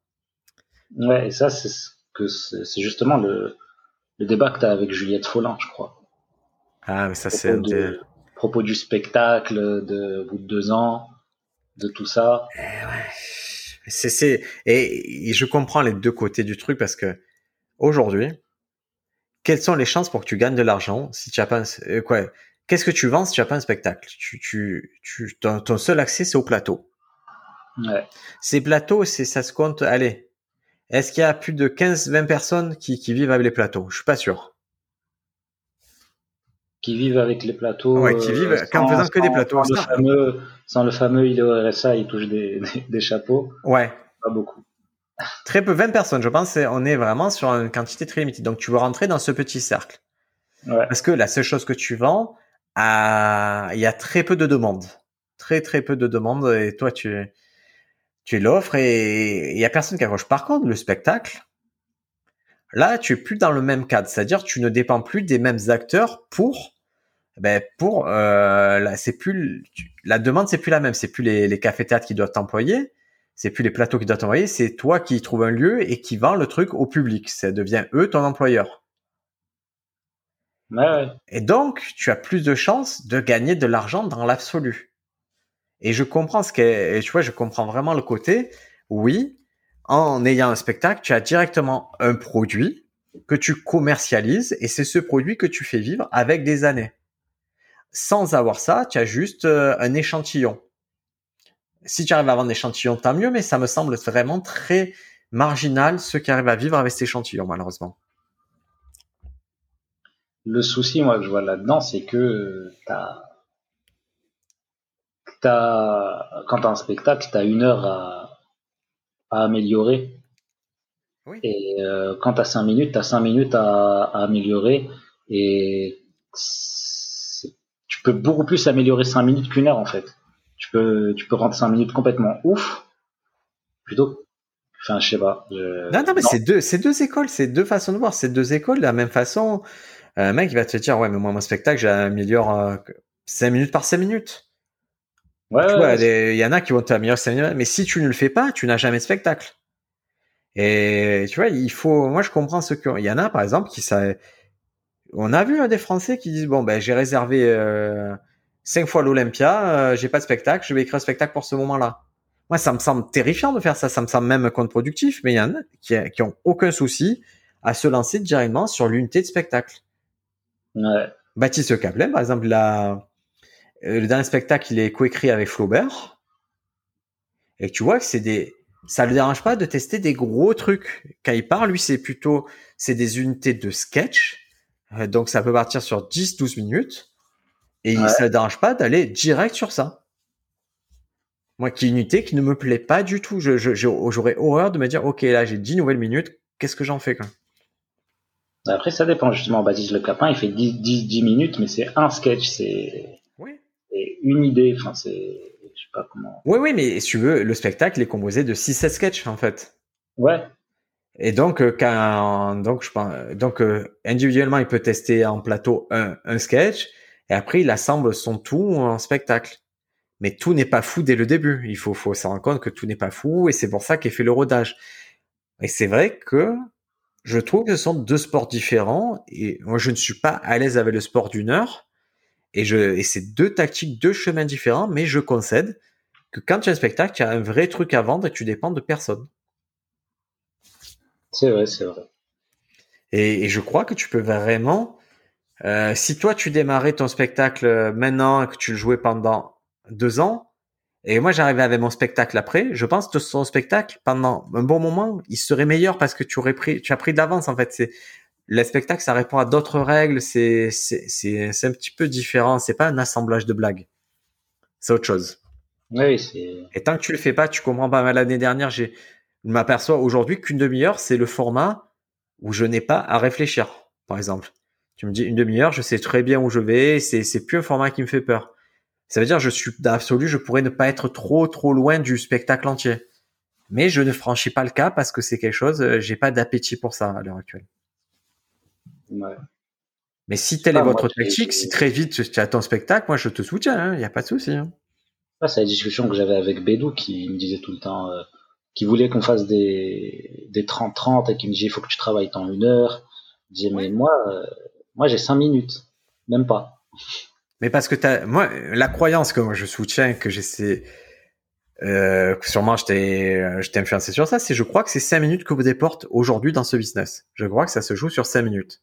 Ouais, et ça, c'est que c'est justement le, débat que tu as avec Juliette Follin, je crois. Ah, mais ça, c'est. De, propos du spectacle, de bout de deux ans, de tout ça. Eh ouais c'est, c'est, et, je comprends les deux côtés du truc parce que aujourd'hui, quelles sont les chances pour que tu gagnes de l'argent si tu as pas un, euh, quoi, qu'est-ce que tu vends si tu as pas un spectacle? Tu, tu, tu, ton, seul accès, c'est au plateau. Ouais. Ces plateaux, c'est, ça se compte, allez. Est-ce qu'il y a plus de 15, 20 personnes qui, qui vivent avec les plateaux? Je suis pas sûr qui vivent avec les plateaux. Ouais, qui vivent euh, en faisant que des plateaux. Sans, le fameux, sans le fameux RSA, ils touchent des, des, chapeaux. Ouais. Pas beaucoup. Très peu, 20 personnes, je pense. On est vraiment sur une quantité très limitée. Donc, tu veux rentrer dans ce petit cercle. Ouais. Parce que la seule chose que tu vends, il y a très peu de demandes. Très, très peu de demandes. Et toi, tu, tu l'offres et il y a personne qui accroche. Par contre, le spectacle, Là, tu es plus dans le même cadre, c'est-à-dire tu ne dépends plus des mêmes acteurs pour ben pour euh, c'est plus la demande c'est plus la même, c'est plus les, les cafés théâtres qui doivent t'employer, C'est plus les plateaux qui doivent t'envoyer, c'est toi qui trouves un lieu et qui vend le truc au public. Ça devient eux ton employeur. Ouais, Et donc, tu as plus de chances de gagner de l'argent dans l'absolu. Et je comprends ce qu'est, tu vois, je comprends vraiment le côté, oui, en ayant un spectacle, tu as directement un produit que tu commercialises et c'est ce produit que tu fais vivre avec des années. Sans avoir ça, tu as juste euh, un échantillon. Si tu arrives à vendre un échantillon, tant mieux, mais ça me semble vraiment très marginal ceux qui arrivent à vivre avec cet échantillon, malheureusement. Le souci, moi, que je vois là-dedans, c'est que t'as, t'as, quand t'as un spectacle, t'as une heure à, à améliorer. Oui. Et euh, quand t'as cinq minutes, t'as cinq minutes à, à améliorer. Et tu peux beaucoup plus améliorer cinq minutes qu'une heure, en fait. Tu peux, tu peux rendre cinq minutes complètement ouf. Plutôt, enfin, je sais pas. je- Non, non, mais c'est deux, c'est deux écoles, c'est deux façons de voir, c'est deux écoles de la même façon. Un mec, il va te dire, ouais, mais moi, mon spectacle, j'améliore euh, 5 minutes par 5 minutes. Ouais, Tu vois, il y en a qui vont t'améliorer 5 minutes, mais si tu ne le fais pas, tu n'as jamais de spectacle. Et tu vois, il faut, moi, je comprends ce que, il y en a, par exemple, qui ça, on a vu hein, des Français qui disent, bon, ben, j'ai réservé euh, 5 fois l'Olympia, euh, j'ai pas de spectacle, je vais écrire un spectacle pour ce moment-là. Moi, ça me semble terrifiant de faire ça, ça me semble même contre-productif, mais il y en a qui, qui ont aucun souci à se lancer directement sur l'unité de spectacle. ouais. Baptiste Caplin, par exemple, la, euh, le dernier spectacle, il est coécrit avec Flaubert. Et tu vois que c'est des, ça le dérange pas de tester des gros trucs. Quand il parle, lui, c'est plutôt, c'est des unités de sketch. Donc ça peut partir sur 10, 12 minutes. Et Ouais. ça le dérange pas d'aller direct sur ça. Moi, qui est une unité qui ne me plaît pas du tout. Je, je- j'aurais horreur de me dire, OK, là, j'ai 10 nouvelles minutes. Qu'est-ce que j'en fais, quoi? Après, ça dépend justement. Baptiste Le Capin, il fait 10, 10, 10 minutes, mais c'est un sketch, c'est Oui. une idée. Enfin, c'est, je sais pas comment. Oui, oui, mais si tu veux, le spectacle est composé de 6-7 sketchs, en fait. Ouais, Et donc, euh, quand, donc, je pense, donc, euh, individuellement, il peut tester en plateau un, un sketch, et après, il assemble son tout en spectacle. Mais tout n'est pas fou dès le début. Il faut, faut se rendre compte que tout n'est pas fou, et c'est pour ça qu'est fait le rodage. Et c'est vrai que je trouve que ce sont deux sports différents, et moi, je ne suis pas à l'aise avec le sport d'une heure, et je, et c'est deux tactiques, deux chemins différents, mais je concède que quand tu as un spectacle, tu as un vrai truc à vendre et tu dépends de personne. C'est vrai, c'est vrai. Et, et je crois que tu peux vraiment, euh, si toi tu démarrais ton spectacle euh, maintenant et que tu le jouais pendant deux ans, et moi j'arrivais avec mon spectacle après, je pense que ton spectacle pendant un bon moment, il serait meilleur parce que tu aurais pris, tu as pris de l'avance en fait. C'est le spectacle, ça répond à d'autres règles, c'est c'est un petit peu différent. C'est pas un assemblage de blagues, c'est autre chose. Oui, c'est. Et tant que tu le fais pas, tu comprends pas. Mal L'année dernière, j'ai, je m'aperçois aujourd'hui qu'une demi-heure, c'est le format où je n'ai pas à réfléchir. Par exemple, tu me dis une demi-heure, je sais très bien où je vais. C'est, c'est plus un format qui me fait peur. Ça veut dire, je suis d'absolu, je pourrais ne pas être trop, trop loin du spectacle entier. Mais je ne franchis pas le cas parce que c'est quelque chose, euh, j'ai pas d'appétit pour ça à l'heure actuelle. Ouais. Mais si telle est votre tactique, si très vite tu as ton spectacle, moi je te soutiens, il n'y a pas de souci. hein. C'est la discussion que j'avais avec Bédou qui me disait tout le temps, euh, qui voulait qu'on fasse des, des 30-30 et qui me disait, il faut que tu travailles dans une heure. Je disais, mais moi, euh, moi, j'ai 5 minutes. Même pas. Mais parce que t'as, moi, la croyance que moi je soutiens, que j'essaie, euh, que sûrement je t'ai, je t'ai influencé sur ça, c'est je crois que c'est 5 minutes que vous déporte aujourd'hui dans ce business. Je crois que ça se joue sur 5 minutes.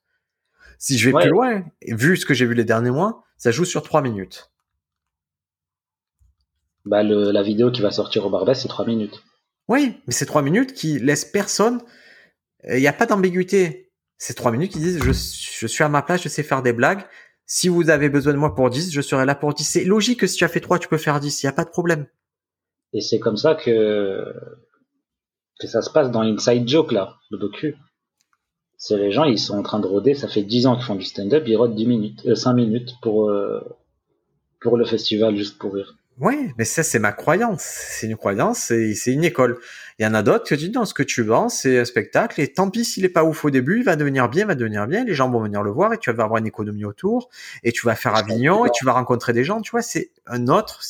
Si je vais Ouais. plus loin, vu ce que j'ai vu les derniers mois, ça joue sur 3 minutes. Bah, le, la vidéo qui va sortir au Barbès, c'est 3 minutes. Oui, mais c'est 3 minutes qui laissent personne, il n'y a pas d'ambiguïté. C'est 3 minutes qui disent je, suis à ma place, je sais faire des blagues. Si vous avez besoin de moi pour 10, je serai là pour 10. C'est logique que si tu as fait 3, tu peux faire 10, il n'y a pas de problème. Et c'est comme ça que, ça se passe dans Inside Joke, là, le docu. C'est les gens, ils sont en train de rôder, ça fait 10 ans qu'ils font du stand-up, ils rôdent 10 minutes, euh, 5 minutes pour, euh, pour le festival, juste pour rire. Oui, mais ça, c'est ma croyance. C'est une croyance, c'est c'est une école. Il y en a d'autres qui disent, non, ce que tu vends, c'est un spectacle, et tant pis s'il est pas ouf au début, il va devenir bien, il va devenir bien, les gens vont venir le voir, et tu vas avoir une économie autour, et tu vas faire Avignon, et tu vas rencontrer des gens, tu vois, c'est un autre,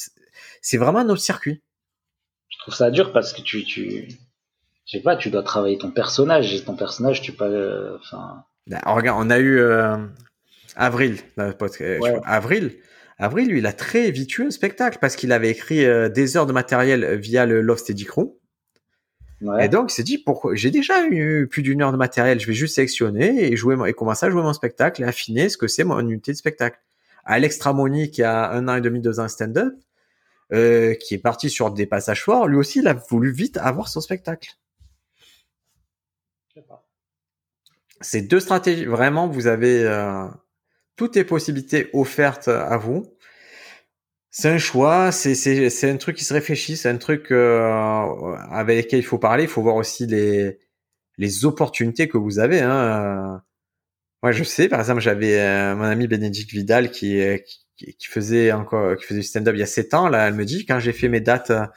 c'est- vraiment un autre circuit. je trouve ça dur parce que tu, tu, je sais pas, tu dois travailler ton personnage et ton personnage, tu pas, enfin. Ben, regarde, on a eu euh, Avril, Avril. Avril, lui, il a très vite eu un spectacle parce qu'il avait écrit euh, des heures de matériel via le Lost Eddy Crew. Et donc, il s'est dit, pourquoi j'ai déjà eu plus d'une heure de matériel, je vais juste sélectionner et jouer et commencer à jouer mon spectacle et affiner ce que c'est mon unité de spectacle. Alex Tramoni, qui a un an et demi, deux ans stand-up, euh, qui est parti sur des passages forts, lui aussi, il a voulu vite avoir son spectacle. C'est deux stratégies. Vraiment, vous avez euh, toutes les possibilités offertes à vous. C'est un choix, c'est un truc qui se réfléchit, c'est un truc euh, avec lequel il faut parler. Il faut voir aussi les les opportunités que vous avez. Hein. Moi, je sais, par exemple, j'avais euh, mon ami Bénédicte Vidal qui, qui, faisait encore qui faisait du stand-up il y a sept ans. Là, elle me dit quand j'ai fait mes dates à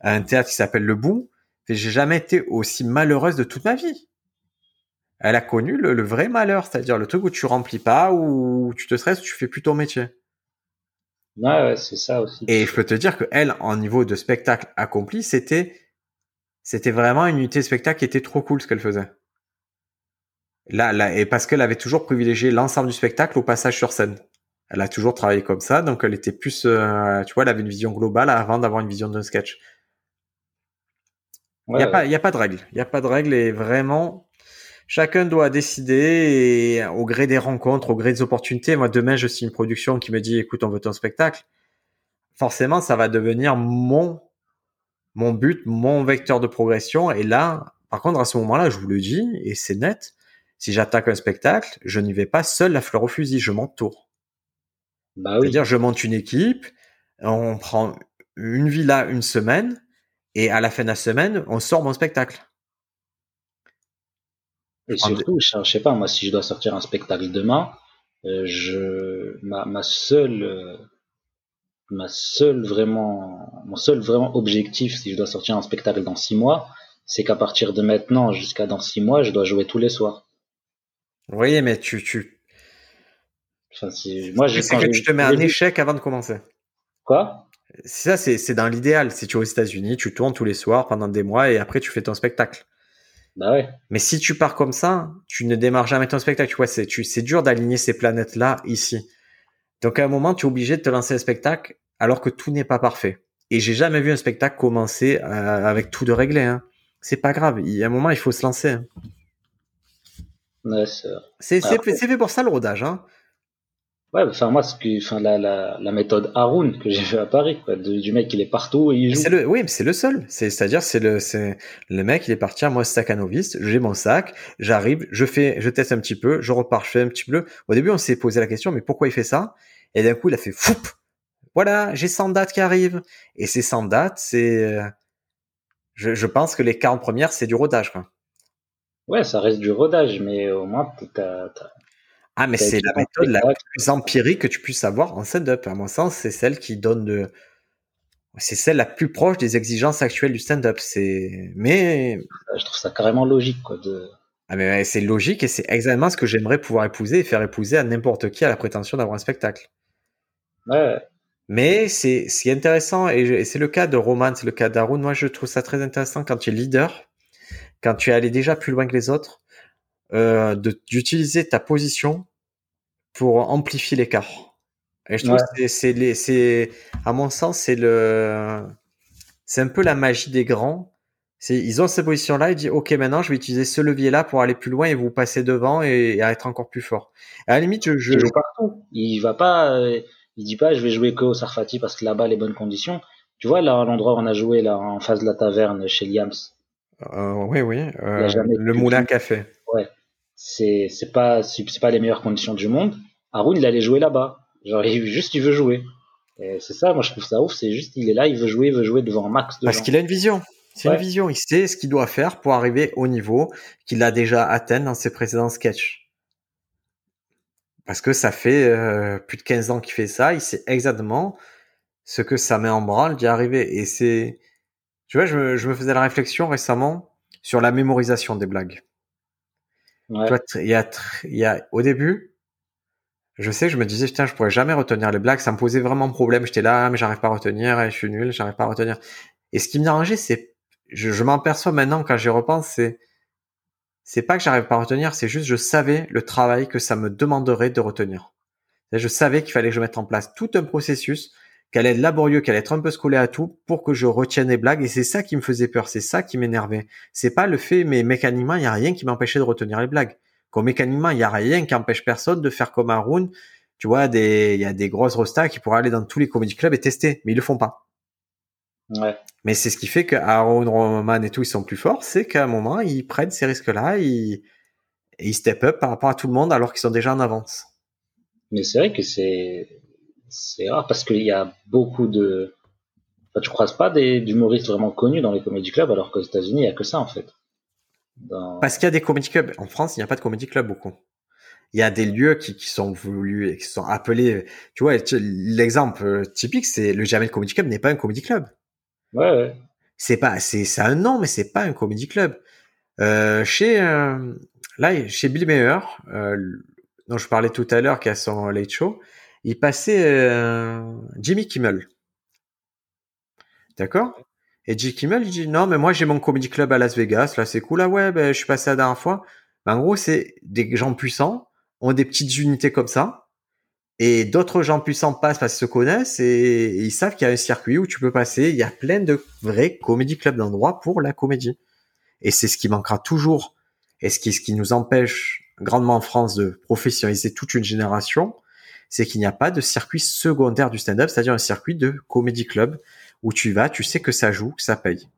un théâtre qui s'appelle Le Bout, j'ai jamais été aussi malheureuse de toute ma vie. Elle a connu le, le vrai malheur, c'est-à-dire le truc où tu remplis pas, où tu te stresses, où tu fais plus ton métier. Ouais, c'est ça aussi. Et je peux te dire que elle, en niveau de spectacle accompli, c'était, c'était vraiment une unité de spectacle qui était trop cool ce qu'elle faisait. Là, là, et parce qu'elle avait toujours privilégié l'ensemble du spectacle au passage sur scène. Elle a toujours travaillé comme ça, donc elle était plus, euh, tu vois, elle avait une vision globale avant d'avoir une vision d'un sketch. Il n'y a, pas, y a pas de règle. Il n'y a pas de règle et vraiment, chacun doit décider et au gré des rencontres, au gré des opportunités. Moi, demain, je signe une production qui me dit, écoute, on veut ton spectacle. Forcément, ça va devenir mon, mon but, mon vecteur de progression. Et là, par contre, à ce moment-là, je vous le dis, et c'est net, si j'attaque un spectacle, je n'y vais pas seul la fleur au fusil, je m'entoure. Bah oui. C'est-à-dire, je monte une équipe, on prend une villa une semaine, et à la fin de la semaine, on sort mon spectacle. Et surtout, je, sais pas, moi, si je dois sortir un spectacle demain, euh, je, ma, ma seule, euh, ma seule vraiment, mon seul vraiment objectif, si je dois sortir un spectacle dans six mois, c'est qu'à partir de maintenant jusqu'à dans six mois, je dois jouer tous les soirs. Oui, mais tu, tu. Enfin, si, moi, je, que tu te mets un échec avant de commencer. Quoi? Ça, c'est dans l'idéal. Si tu es aux États-Unis, tu tournes tous les soirs pendant des mois et après tu fais ton spectacle. Bah ouais. Mais si tu pars comme ça, tu ne démarres jamais ton spectacle. Tu vois, c'est c'est dur d'aligner ces planètes-là ici. Donc à un moment, tu es obligé de te lancer un spectacle alors que tout n'est pas parfait. Et j'ai jamais vu un spectacle commencer euh, avec tout de réglé. Hein. C'est pas grave. Il y a un moment, il faut se lancer. Hein. Ouais, c'est fait pour ça le rodage. Hein. Ouais, enfin moi, ce que, enfin la, la, la méthode Haroun que j'ai vu à Paris, quoi, du mec il est partout et il joue. Le, oui, c'est le seul. C'est c'est-à-dire c'est le c'est le mec il est parti. Moi sac à novice, j'ai mon sac, j'arrive, je fais, je teste un petit peu, je repars, je fais un petit peu. Au début on s'est posé la question, mais pourquoi il fait ça? Et d'un coup il a fait foup. Voilà, j'ai 100 dates qui arrivent. Et ces 100 dates, c'est, euh, je, je pense que les 40 premières c'est du rodage. Quoi. Ouais, ça reste du rodage, mais au moins t'as ah, mais c'est la méthode la plus empirique que tu puisses avoir en stand-up. À mon sens, c'est celle qui donne de, c'est celle la plus proche des exigences actuelles du stand-up. C'est, mais. Je trouve ça carrément logique, quoi, de. Ah, mais c'est logique et c'est exactement ce que j'aimerais pouvoir épouser et faire épouser à n'importe qui à la prétention d'avoir un spectacle. Ouais. Mais c'est, intéressant, et c'est le cas de Roman, c'est le cas d'Arun. Moi, je trouve ça très intéressant quand tu es leader, quand tu es allé déjà plus loin que les autres, euh, d'utiliser ta position pour amplifier l'écart. Et je trouve que c'est, c'est, à mon sens, c'est le, c'est un peu la magie des grands. C'est, ils ont cette position-là, ils disent, OK, maintenant, je vais utiliser ce levier-là pour aller plus loin et vous passer devant et, être encore plus fort. à la limite, je, je... Il joue partout. Il va pas, euh, il dit pas, je vais jouer que au Sarfati parce que là-bas, les bonnes conditions. Tu vois, là, à l'endroit où on a joué, là, en face de la taverne, chez Liams. Euh, oui, oui. Euh, le moulin café. C'est c'est pas c'est pas les meilleures conditions du monde. Haroun, il allait jouer là-bas. Genre, il, juste, il veut jouer. Et c'est ça, moi, je trouve ça ouf. C'est juste, il est là, il veut jouer, il veut jouer devant un max de Parce qu'il a une vision. C'est une vision. Il sait ce qu'il doit faire pour arriver au niveau qu'il a déjà atteint dans ses précédents sketchs. Parce que ça fait euh, plus de 15 ans qu'il fait ça. Il sait exactement ce que ça met en branle d'y arriver. Et c'est, tu vois, je je me faisais la réflexion récemment sur la mémorisation des blagues il y a, y a, au début, je sais, je me disais, putain, je pourrais jamais retenir les blagues. Ça me posait vraiment problème. J'étais là, mais j'arrive pas à retenir, et je suis nul, j'arrive pas à retenir. Et ce qui me dérangeait, c'est, je, je m'en perçois maintenant quand j'y repense, c'est, c'est pas que j'arrive pas à retenir, c'est juste je savais le travail que ça me demanderait de retenir. Je savais qu'il fallait que je mette en place tout un processus, qu'elle est laborieux, qu'elle être un peu collée à tout pour que je retienne les blagues. Et c'est ça qui me faisait peur, c'est ça qui m'énervait. C'est pas le fait, mais mécaniquement, il y a rien qui m'empêchait de retenir les blagues. Comme mécaniquement, il y a rien qui empêche personne de faire comme Haroun. Tu vois, il y a des grosses rostas qui pourraient aller dans tous les comedy clubs et tester, mais ils le font pas. Ouais. Mais c'est ce qui fait que Aaron, Roman et tout, ils sont plus forts, c'est qu'à un moment, ils prennent ces risques-là, ils, ils step up par rapport à tout le monde alors qu'ils sont déjà en avance. Mais c'est vrai que c'est c'est rare parce qu'il y a beaucoup de. Enfin, tu croises pas des d'humoristes vraiment connus dans les comédie clubs alors qu'aux États-Unis il y a que ça en fait. Dans... Parce qu'il y a des comédie clubs. En France, il n'y a pas de comédie club beaucoup. Il y a des lieux qui, qui sont voulus et qui sont appelés. Tu vois, l'exemple typique, c'est le Jamel Comedy Club n'est pas un comédie club. Ouais, ouais. C'est pas, c'est, c'est un nom, mais c'est pas un comédie club. Euh, chez, euh, là, chez Bill Mayer, euh, dont je parlais tout à l'heure, qui a son late show, il passait euh, Jimmy Kimmel. D'accord? Et Jimmy Kimmel, il dit non, mais moi j'ai mon comedy club à Las Vegas, là c'est cool, ah ouais, ben, je suis passé la dernière fois. Ben, en gros, c'est des gens puissants ont des petites unités comme ça, et d'autres gens puissants passent parce qu'ils se connaissent et, ils savent qu'il y a un circuit où tu peux passer. Il y a plein de vrais comédie clubs d'endroits pour la comédie. Et c'est ce qui manquera toujours. Et ce qui nous empêche grandement en France de professionnaliser toute une génération, c'est qu'il n'y a pas de circuit secondaire du stand-up, c'est-à-dire un circuit de comédie club où tu vas, tu sais que ça joue, que ça paye.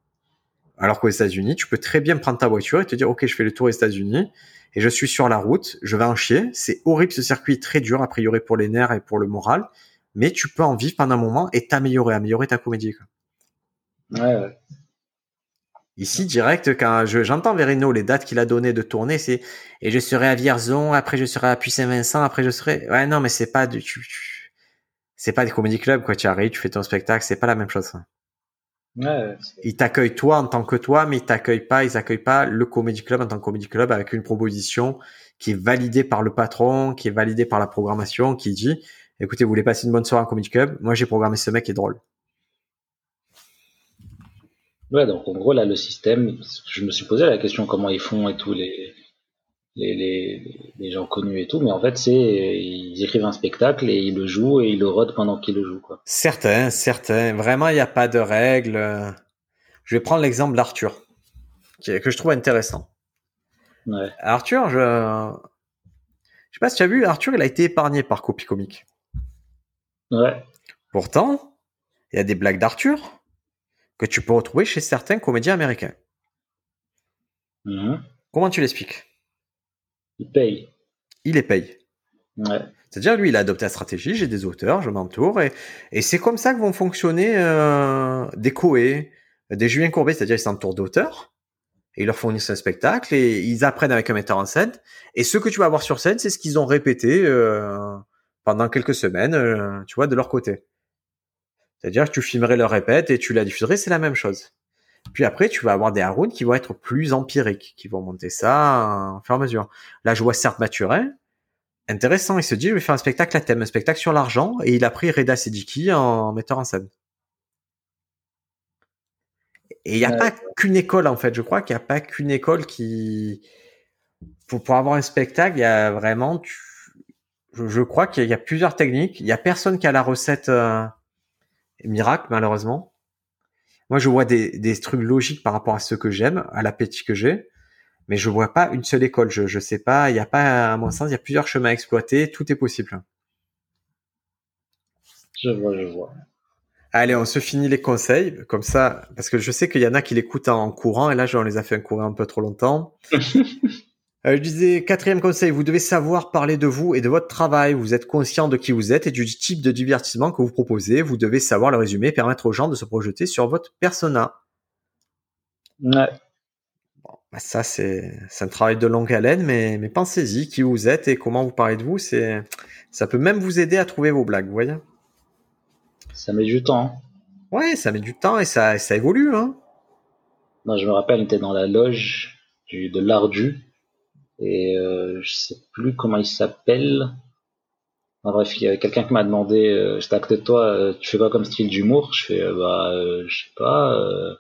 Alors qu'aux États-Unis, tu peux très bien prendre ta voiture et te dire, OK, je fais le tour aux États-Unis et je suis sur la route, je vais en chier. C'est horrible ce circuit, très dur, a priori pour les nerfs et pour le moral, mais tu peux en vivre pendant un moment et t'améliorer, améliorer ta comédie. Ouais, ouais. Ici, direct, quand je, j'entends Verino, les dates qu'il a données de tournée, c'est et je serai à Vierzon, après je serai à Puy-Saint-Vincent, après je serai. Ouais, non, mais c'est pas du, tu, tu... c'est pas des comédie clubs quoi. Tu arrives, tu fais ton spectacle, c'est pas la même chose. Ouais, ils t'accueillent toi en tant que toi, mais ils t'accueillent pas, ils accueillent pas le comédie club en tant que comédie club avec une proposition qui est validée par le patron, qui est validée par la programmation, qui dit, écoutez, vous voulez passer une bonne soirée en comédie club, moi j'ai programmé ce mec qui est drôle. Ouais, donc en gros, là, le système, je me suis posé la question comment ils font et tout, les, les, les, les gens connus et tout, mais en fait, c'est, ils écrivent un spectacle et ils le jouent et ils le rodent pendant qu'ils le jouent, quoi. Certains, certains. Vraiment, il n'y a pas de règles. Je vais prendre l'exemple d'Arthur, que je trouve intéressant. Ouais. Arthur, je, je sais pas si tu as vu, Arthur, il a été épargné par Copy Comique. Ouais. Pourtant, il y a des blagues d'Arthur que tu peux retrouver chez certains comédiens américains. Mhm. Comment tu l'expliques? Ils payent. Il les paye. Ouais. C'est-à-dire, lui, il a adopté la stratégie, j'ai des auteurs, je m'entoure, et, et c'est comme ça que vont fonctionner euh, des Coé, des Julien Courbet, c'est-à-dire ils s'entourent d'auteurs, et ils leur fournissent un spectacle, et ils apprennent avec un metteur en scène, et ce que tu vas voir sur scène, c'est ce qu'ils ont répété euh, pendant quelques semaines, euh, tu vois, de leur côté. C'est-à-dire que tu filmerais leur répète et tu la diffuserais, c'est la même chose. Puis après, tu vas avoir des Haroun qui vont être plus empiriques, qui vont monter ça en fur et à mesure. Là, je vois certes Mathurin, intéressant, il se dit, je vais faire un spectacle à thème, un spectacle sur l'argent, et il a pris Reda Sediki en metteur en scène. Et il n'y a Ouais. pas qu'une école, en fait. Je crois qu'il n'y a pas qu'une école qui... Pour, pour avoir un spectacle, il y a vraiment... tu- Je, je crois qu'il y a plusieurs techniques. Il y a personne qui a la recette euh, miracle, malheureusement. Moi, je vois des, des trucs logiques par rapport à ce que j'aime, à l'appétit que j'ai, mais je vois pas une seule école. Je, je sais pas, il y a pas, à mon sens, il y a plusieurs chemins à exploiter. Tout est possible. Je vois, je vois. Allez, on se finit les conseils, comme ça, parce que je sais qu'il y en a qui l'écoutent en courant, et là, on les a fait un courir un peu trop longtemps. Euh, je disais, quatrième conseil, vous devez savoir parler de vous et de votre travail. Vous êtes conscient de qui vous êtes et du type de divertissement que vous proposez. Vous devez savoir le résumer et permettre aux gens de se projeter sur votre persona. Ouais. Bah, ça, c'est un travail de longue haleine, mais, mais pensez-y, qui vous êtes et comment vous parlez de vous. C'est Ça peut même vous aider à trouver vos blagues, vous voyez Ça met du temps. Ouais, ça met du temps et ça, ça évolue. Hein je me rappelle, on était dans la loge du, de l'Ardu. Et euh, je sais plus comment il s'appelle. bref, il y a quelqu'un qui m'a demandé, euh, j'étais à côté de toi, euh, tu fais quoi comme style d'humour? Je fais, euh, bah, euh, je sais pas, euh,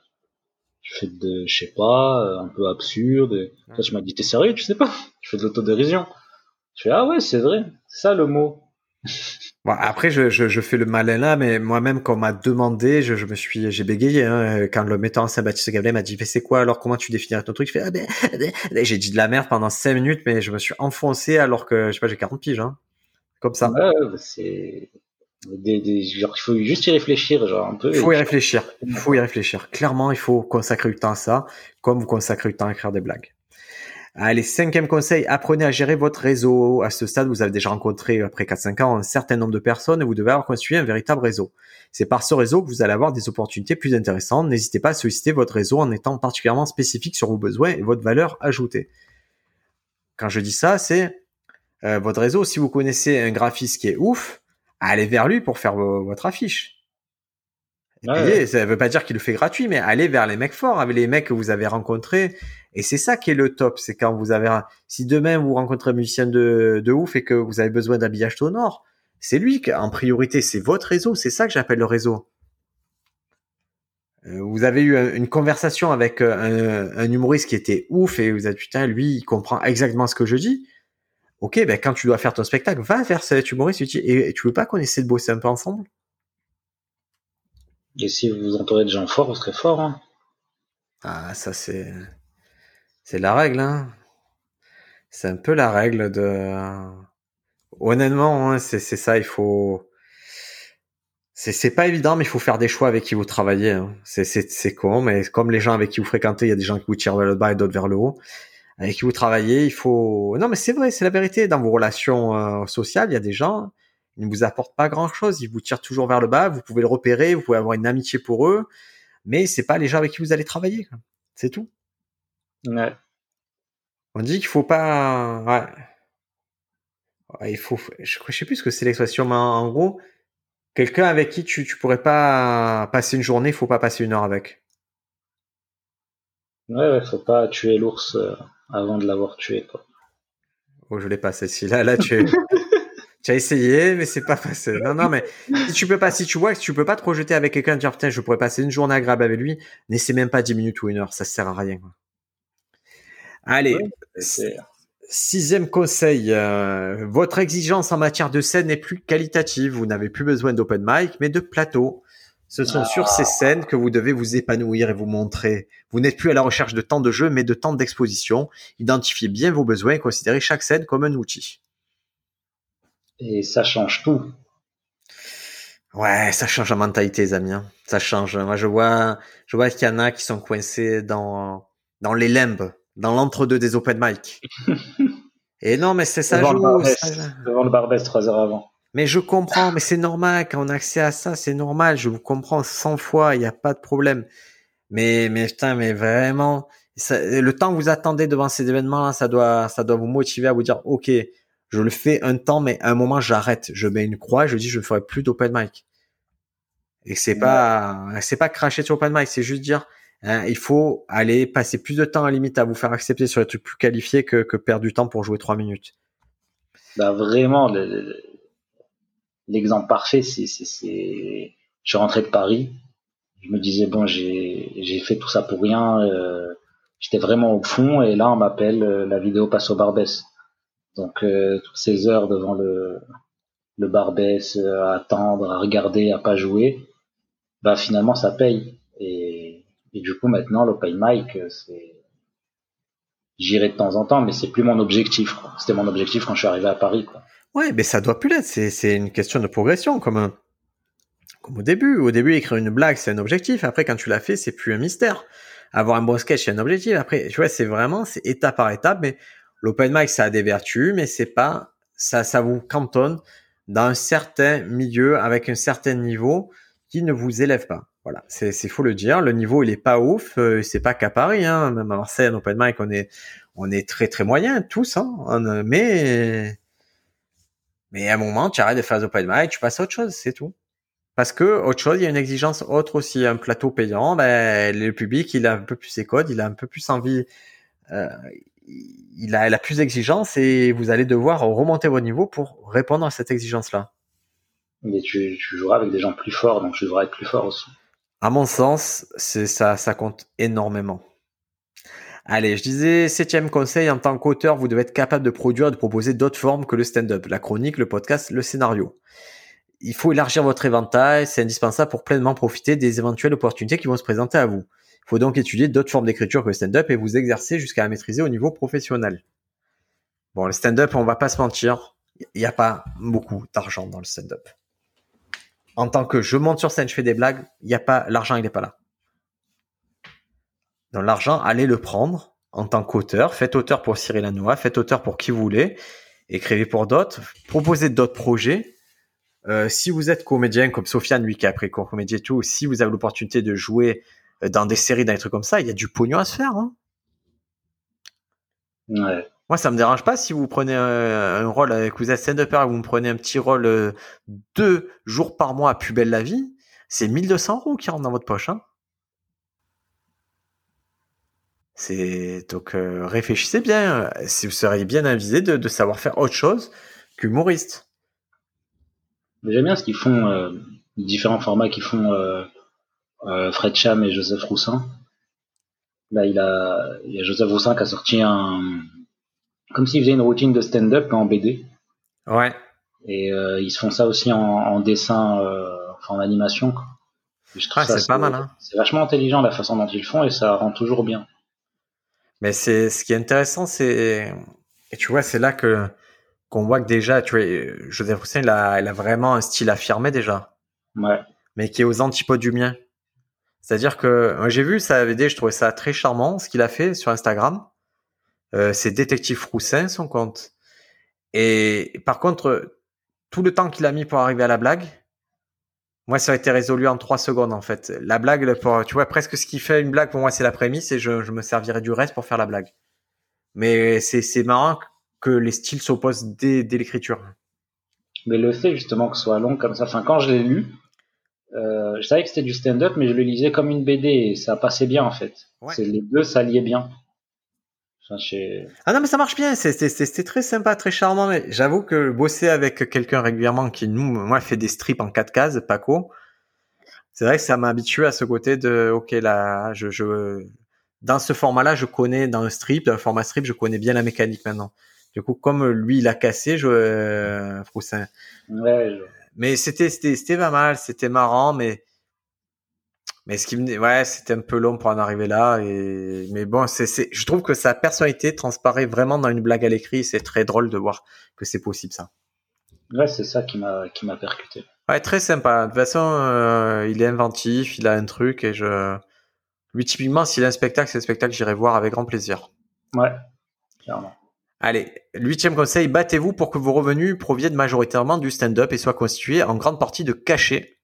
je fais de, je sais pas, un peu absurde. Et... Toi, tu m'as dit, t'es sérieux? Tu sais pas? Je fais de l'autodérision. Je fais, ah ouais, c'est vrai, c'est ça le mot. Bon, après, je, je, je fais le malin là, mais moi-même, quand on m'a demandé, je, je me suis, j'ai bégayé, hein, quand le metteur en scène Baptiste Gablin m'a dit, mais c'est quoi, alors comment tu définirais ton truc? Je fais, ah ben, ben, ben. j'ai dit de la merde pendant 5 minutes, mais je me suis enfoncé alors que, je sais pas, j'ai 40 piges, hein. Comme ça. Ouais, bah, c'est, des, des, genre, il faut juste y réfléchir, genre, un peu. Il faut y réfléchir. Il faut y réfléchir. Clairement, il faut consacrer du temps à ça, comme vous consacrez du temps à écrire des blagues. Allez, cinquième conseil, apprenez à gérer votre réseau. À ce stade, vous avez déjà rencontré, après 4-5 ans, un certain nombre de personnes et vous devez avoir construit un véritable réseau. C'est par ce réseau que vous allez avoir des opportunités plus intéressantes. N'hésitez pas à solliciter votre réseau en étant particulièrement spécifique sur vos besoins et votre valeur ajoutée. Quand je dis ça, c'est euh, votre réseau. Si vous connaissez un graphiste qui est ouf, allez vers lui pour faire vo- votre affiche. Ouais. Ça veut pas dire qu'il le fait gratuit, mais allez vers les mecs forts, avec les mecs que vous avez rencontrés. Et c'est ça qui est le top, c'est quand vous avez, un- si demain vous rencontrez un musicien de, de ouf et que vous avez besoin d'habillage sonore, c'est lui qui, en priorité, c'est votre réseau, c'est ça que j'appelle le réseau. Euh, Vous avez eu un- une conversation avec euh, un, un humoriste qui était ouf et vous dit, putain, lui, il comprend exactement ce que je dis. Ok, ben quand tu dois faire ton spectacle, va vers cet humoriste et tu dis, et tu veux pas qu'on essaie de bosser un peu ensemble? Et si vous vous entourez de gens forts, vous serez fort, hein. Ah, ça c'est c'est la règle, hein. C'est un peu la règle de. Honnêtement, hein, c'est ça. Il faut. C'est pas évident, mais il faut faire des choix avec qui vous travaillez. hein. C'est con, mais comme les gens avec qui vous fréquentez, il y a des gens qui vous tirent vers le bas et d'autres vers le haut. Avec qui vous travaillez, il faut. Non, mais c'est vrai, c'est la vérité. Dans vos relations euh, sociales, il y a des gens. Ils ne vous apportent pas grand chose. Ils vous tirent toujours vers le bas. Vous pouvez le repérer. Vous pouvez avoir une amitié pour eux, mais c'est pas les gens avec qui vous allez travailler. C'est tout. Ouais. On dit qu'il faut pas. Ouais. Ouais, il faut. Je, je sais plus ce que c'est l'expression, mais en, gros, quelqu'un avec qui tu, tu pourrais pas passer une journée, il faut pas passer une heure avec. Ouais, ouais, faut pas tuer l'ours euh, avant de l'avoir tué, quoi. Oh, je l'ai pas celle-ci. Là, là, tu, tu as essayé, mais c'est pas facile. Non, non, mais si tu peux pas, si tu vois que tu peux pas te projeter avec quelqu'un, dire putain, je pourrais passer une journée agréable avec lui, n'essaie même pas 10 minutes ou une heure, ça sert à rien. Allez, Ouais, Sixième conseil, euh, votre exigence en matière de scène est plus qualitative. Vous n'avez plus besoin d'open mic, mais de plateau. Ce sont sur ces scènes que vous devez vous épanouir et vous montrer. Vous n'êtes plus à la recherche de temps de jeu, mais de temps d'exposition. Identifiez bien vos besoins et considérez chaque scène comme un outil. Et ça change tout. Ouais, ça change la mentalité, les amis. hein. Ça change. Moi, je vois, je vois qu'il y en a qui sont coincés dans dans les limbes, dans l'entre-deux des open mic. Et non, mais c'est ça devant, le joue. Barbès, ça- devant le Barbès trois heures avant. Mais je comprends, mais c'est normal, quand on a accès à ça, c'est normal, je vous comprends 100 fois, il n'y a pas de problème. Mais, mais putain, mais vraiment, ça- le temps que vous attendez devant ces événements-là, ça doit, ça doit vous motiver à vous dire, ok, je le fais un temps, mais à un moment, j'arrête, je mets une croix, je dis, je ne ferai plus d'open mic. Et c'est Ouais. pas, c'est pas cracher sur open mic, c'est juste dire, hein, il faut aller passer plus de temps à la limite à vous faire accepter sur les trucs plus qualifiés que, que perdre du temps pour jouer trois minutes. Bah vraiment, le- le- l'exemple parfait, c'est, c'est, c'est, je suis rentré de Paris. Je me disais bon, j'ai, j'ai fait tout ça pour rien. euh, j'étais vraiment au fond et là on m'appelle, euh, la vidéo passe au Barbès. Donc euh, toutes ces heures devant le, le Barbès, euh, à attendre, à regarder, à pas jouer, bah finalement ça paye. Et, du coup maintenant l'open mic, euh, c'est J'irai de temps en temps, mais c'est plus mon objectif. C'était mon objectif quand je suis arrivé à Paris. Quoi. Ouais, mais ça doit plus l'être. C'est, une question de progression, comme, comme au début. Au début, écrire une blague, c'est un objectif. Après, quand tu l'as fait, c'est plus un mystère. Avoir un bon sketch, c'est un objectif. Après, tu vois, c'est vraiment, c'est étape par étape. Mais l'open mic, ça a des vertus, mais c'est pas, ça, ça vous cantonne dans un certain milieu avec un certain niveau qui ne vous élève pas. Voilà, c'est, faut le dire. Le niveau, il est pas ouf. Euh, c'est pas qu'à Paris, hein. Même à Marseille, en open mic, on est, on est très très moyen tous, hein. On- mais mais à un moment, tu arrêtes de faire open mic, tu passes à autre chose, c'est tout. Parce que autre chose, il y a une exigence autre aussi. Un plateau payant, ben, le public, il a un peu plus ses codes, il a un peu plus envie euh, il, a, il a plus d'exigence et vous allez devoir remonter votre niveau pour répondre à cette exigence-là. Mais tu, tu joueras avec des gens plus forts, donc tu devras être plus fort aussi. À mon sens, c'est ça, ça compte énormément. Allez, je disais, septième conseil, en tant qu'auteur, vous devez être capable de produire et de proposer d'autres formes que le stand-up, la chronique, le podcast, le scénario. Il faut élargir votre éventail, c'est indispensable pour pleinement profiter des éventuelles opportunités qui vont se présenter à vous. Faut donc étudier d'autres formes d'écriture que le stand-up et vous exercer jusqu'à la maîtriser au niveau professionnel. Bon, le stand-up, on va pas se mentir, il n'y a pas beaucoup d'argent dans le stand-up. En tant que je monte sur scène, je fais des blagues, il a pas, l'argent, il n'est pas là. Donc l'argent, allez le prendre en tant qu'auteur. Faites auteur pour Cyril Hanouna, faites auteur pour qui vous voulez. Écrivez pour d'autres, proposez d'autres projets. Euh, si vous êtes comédien comme Sofiane, lui qui a appris comédie et tout, si vous avez l'opportunité de jouer dans des séries, dans des trucs comme ça, il y a du pognon à se faire. Hein. Ouais. Moi, ça me dérange pas si vous prenez un, rôle, que vous êtes stand-upper et vous me prenez un petit rôle euh, deux jours par mois à Plus belle la vie, c'est 1200 euros qui rentrent dans votre poche. Hein. C'est donc euh, réfléchissez bien. Si vous seriez bien avisé de, de savoir faire autre chose qu'humoriste. J'aime bien ce qu'ils font, euh, différents formats qu'ils font Fred Cham et Joseph Roussin. Là, il a, il y a Joseph Roussin qui a sorti un, comme s'ils faisaient une routine de stand-up en BD. Ouais. Et euh, ils se font ça aussi en, dessin, euh, enfin en animation. Ah, c'est pas mal. Hein. C'est vachement intelligent la façon dont ils le font et ça rend toujours bien. Mais c'est ce qui est intéressant, c'est et tu vois, c'est là que qu'on voit que déjà, tu vois, Joseph Roussin, il a, il a vraiment un style affirmé déjà. Ouais. Mais qui est aux antipodes du mien. C'est-à-dire que j'ai vu ça avait je trouvais ça très charmant ce qu'il a fait sur Instagram. Euh, c'est Détective Roussin, son compte. Et par contre, tout le temps qu'il a mis pour arriver à la blague, moi, ça a été résolu en trois secondes, en fait. La blague, tu vois, presque ce qui fait une blague, pour moi, c'est la prémisse et je, me servirai du reste pour faire la blague. Mais c'est, marrant que les styles s'opposent dès, dès l'écriture. Mais le fait, justement, que ce soit long comme ça, enfin, quand je l'ai lu, euh, je savais que c'était du stand-up, mais je le lisais comme une BD et ça passait bien, en fait. C'est, les deux s'alliaient bien. Ah non, mais ça marche bien. C'est très sympa, très charmant. Mais j'avoue que bosser avec quelqu'un régulièrement qui nous, moi, fait des strips en quatre cases, Paco, c'est vrai que ça m'a habitué à ce côté de, ok, là, je, je, dans ce format-là, je connais dans le strip, dans le format strip, je connais bien la mécanique maintenant. Du coup, comme lui, il a cassé, je, euh, Froussin. Ouais, Mais c'était, c'était pas mal, c'était marrant, mais mais ce qui me, ouais, c'était un peu long pour en arriver là. Et mais bon, c'est, c'est, je trouve que sa personnalité transparaît vraiment dans une blague à l'écrit. C'est très drôle de voir que c'est possible ça. Ouais, c'est ça qui m'a qui m'a percuté. Ouais, très sympa. De toute façon, euh, il est inventif, il a un truc et je lui typiquement s'il a un spectacle, c'est un spectacle j'irai voir avec grand plaisir. Ouais, clairement. Allez, huitième conseil, battez-vous pour que vos revenus proviennent majoritairement du stand-up et soient constitués en grande partie de cachets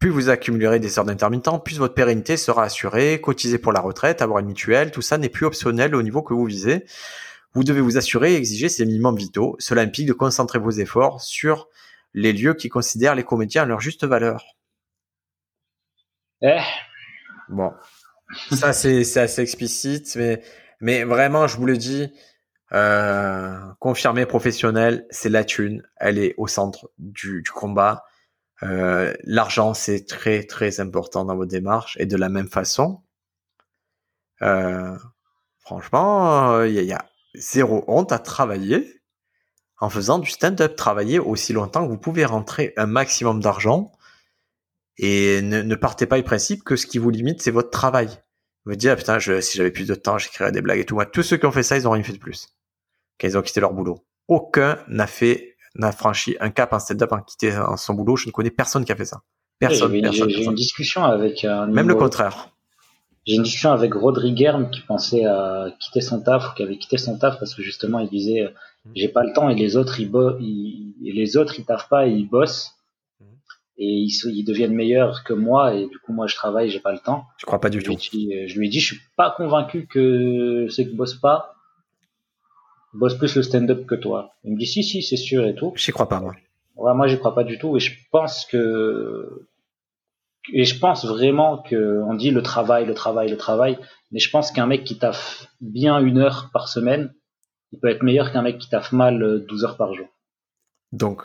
plus vous accumulerez des heures d'intermittent, plus votre pérennité sera assurée, cotiser pour la retraite, avoir une mutuelle, tout ça n'est plus optionnel au niveau que vous visez. Vous devez vous assurer et exiger ces minimums vitaux. Cela implique de concentrer vos efforts sur les lieux qui considèrent les comédiens à leur juste valeur. Eh. Bon. Ça, c'est, assez explicite, mais, mais vraiment, je vous le dis, euh, confirmé professionnel, c'est la thune. Elle est au centre du, combat. Euh, l'argent, c'est très très important dans vos démarches et de la même façon, euh, franchement, il y, a zéro honte à travailler en faisant du stand-up. Travailler aussi longtemps que vous pouvez rentrer un maximum d'argent et ne, partez pas du principe que ce qui vous limite, c'est votre travail. Vous dites, ah, putain, si j'avais plus de temps, j'écrirais des blagues et tout. Moi, tous ceux qui ont fait ça, ils ont rien fait de plus. Quand ils ont quitté leur boulot. Aucun n'a fait n'a franchi un cap en stand-up en quitté son boulot. Je ne connais personne qui a fait ça. Personne. J'ai une discussion avec un. Même le contraire. J'ai une discussion avec Rodriguez qui pensait à quitter son taf ou qui avait quitté son taf parce que justement il disait mmh. j'ai pas le temps et les autres ils, ils, les autres ils taffent pas et ils bossent mmh. et ils, ils, deviennent meilleurs que moi et du coup moi je travaille j'ai pas le temps. Je crois pas du tout. je lui ai dit je suis pas convaincu que ceux qui bossent pas bosse plus le stand-up que toi. Il me dit si, si, c'est sûr et tout. J'y crois pas, moi. Ouais, moi, j'y crois pas du tout et je pense que et je pense vraiment que on dit le travail, le travail, le travail, mais je pense qu'un mec qui taffe bien une heure par semaine, il peut être meilleur qu'un mec qui taffe mal 12 heures par jour. Donc,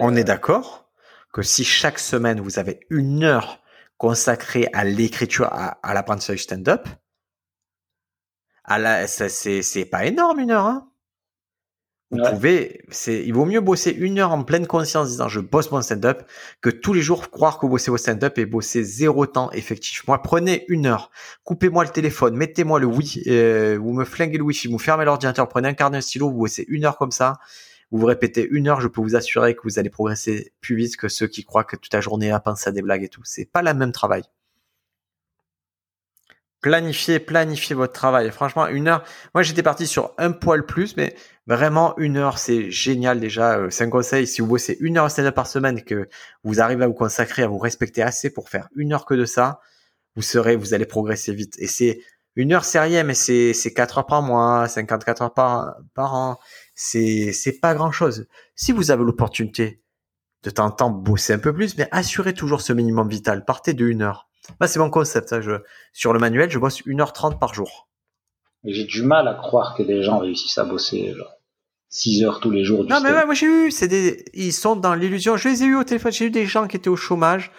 on est d'accord que si chaque semaine vous avez une heure consacrée à l'écriture, à, à l'apprentissage stand-up, à la, c'est pas énorme une heure. Hein vous pouvez, c'est, il vaut mieux bosser une heure en pleine conscience disant je bosse mon stand-up que tous les jours croire que vous bossez vos stand-up et bosser zéro temps effectif. Moi, prenez une heure, coupez-moi le téléphone, mettez-moi le oui, euh, vous me flinguez le wifi, vous fermez l'ordinateur, prenez un carnet, un stylo, vous bossez une heure comme ça. Vous vous répétez une heure, je peux vous assurer que vous allez progresser plus vite que ceux qui croient que toute la journée à penser à des blagues et tout. C'est pas le même travail planifiez, planifiez votre travail. Franchement, une heure. Moi, j'étais parti sur un poil plus, mais vraiment une heure, c'est génial déjà. Euh, c'est un conseil. Si vous bossez une heure stand par semaine, que vous arrivez à vous consacrer, à vous respecter assez pour faire une heure que de ça, vous serez, vous allez progresser vite. Et c'est une heure, c'est rien, mais c'est c'est quatre heures par mois, 54 heures par par an. C'est c'est pas grand chose. Si vous avez l'opportunité de temps en temps bosser un peu plus, mais assurez toujours ce minimum vital. Partez de une heure bah, c'est mon concept. Hein. Je, sur le manuel, je bosse 1h30 par jour. J'ai du mal à croire que des gens réussissent à bosser genre, 6 heures tous les jours. non, mais moi j'ai eu, c'est des, ils sont dans l'illusion. Je les ai eu au téléphone. J'ai eu des gens qui étaient au chômage,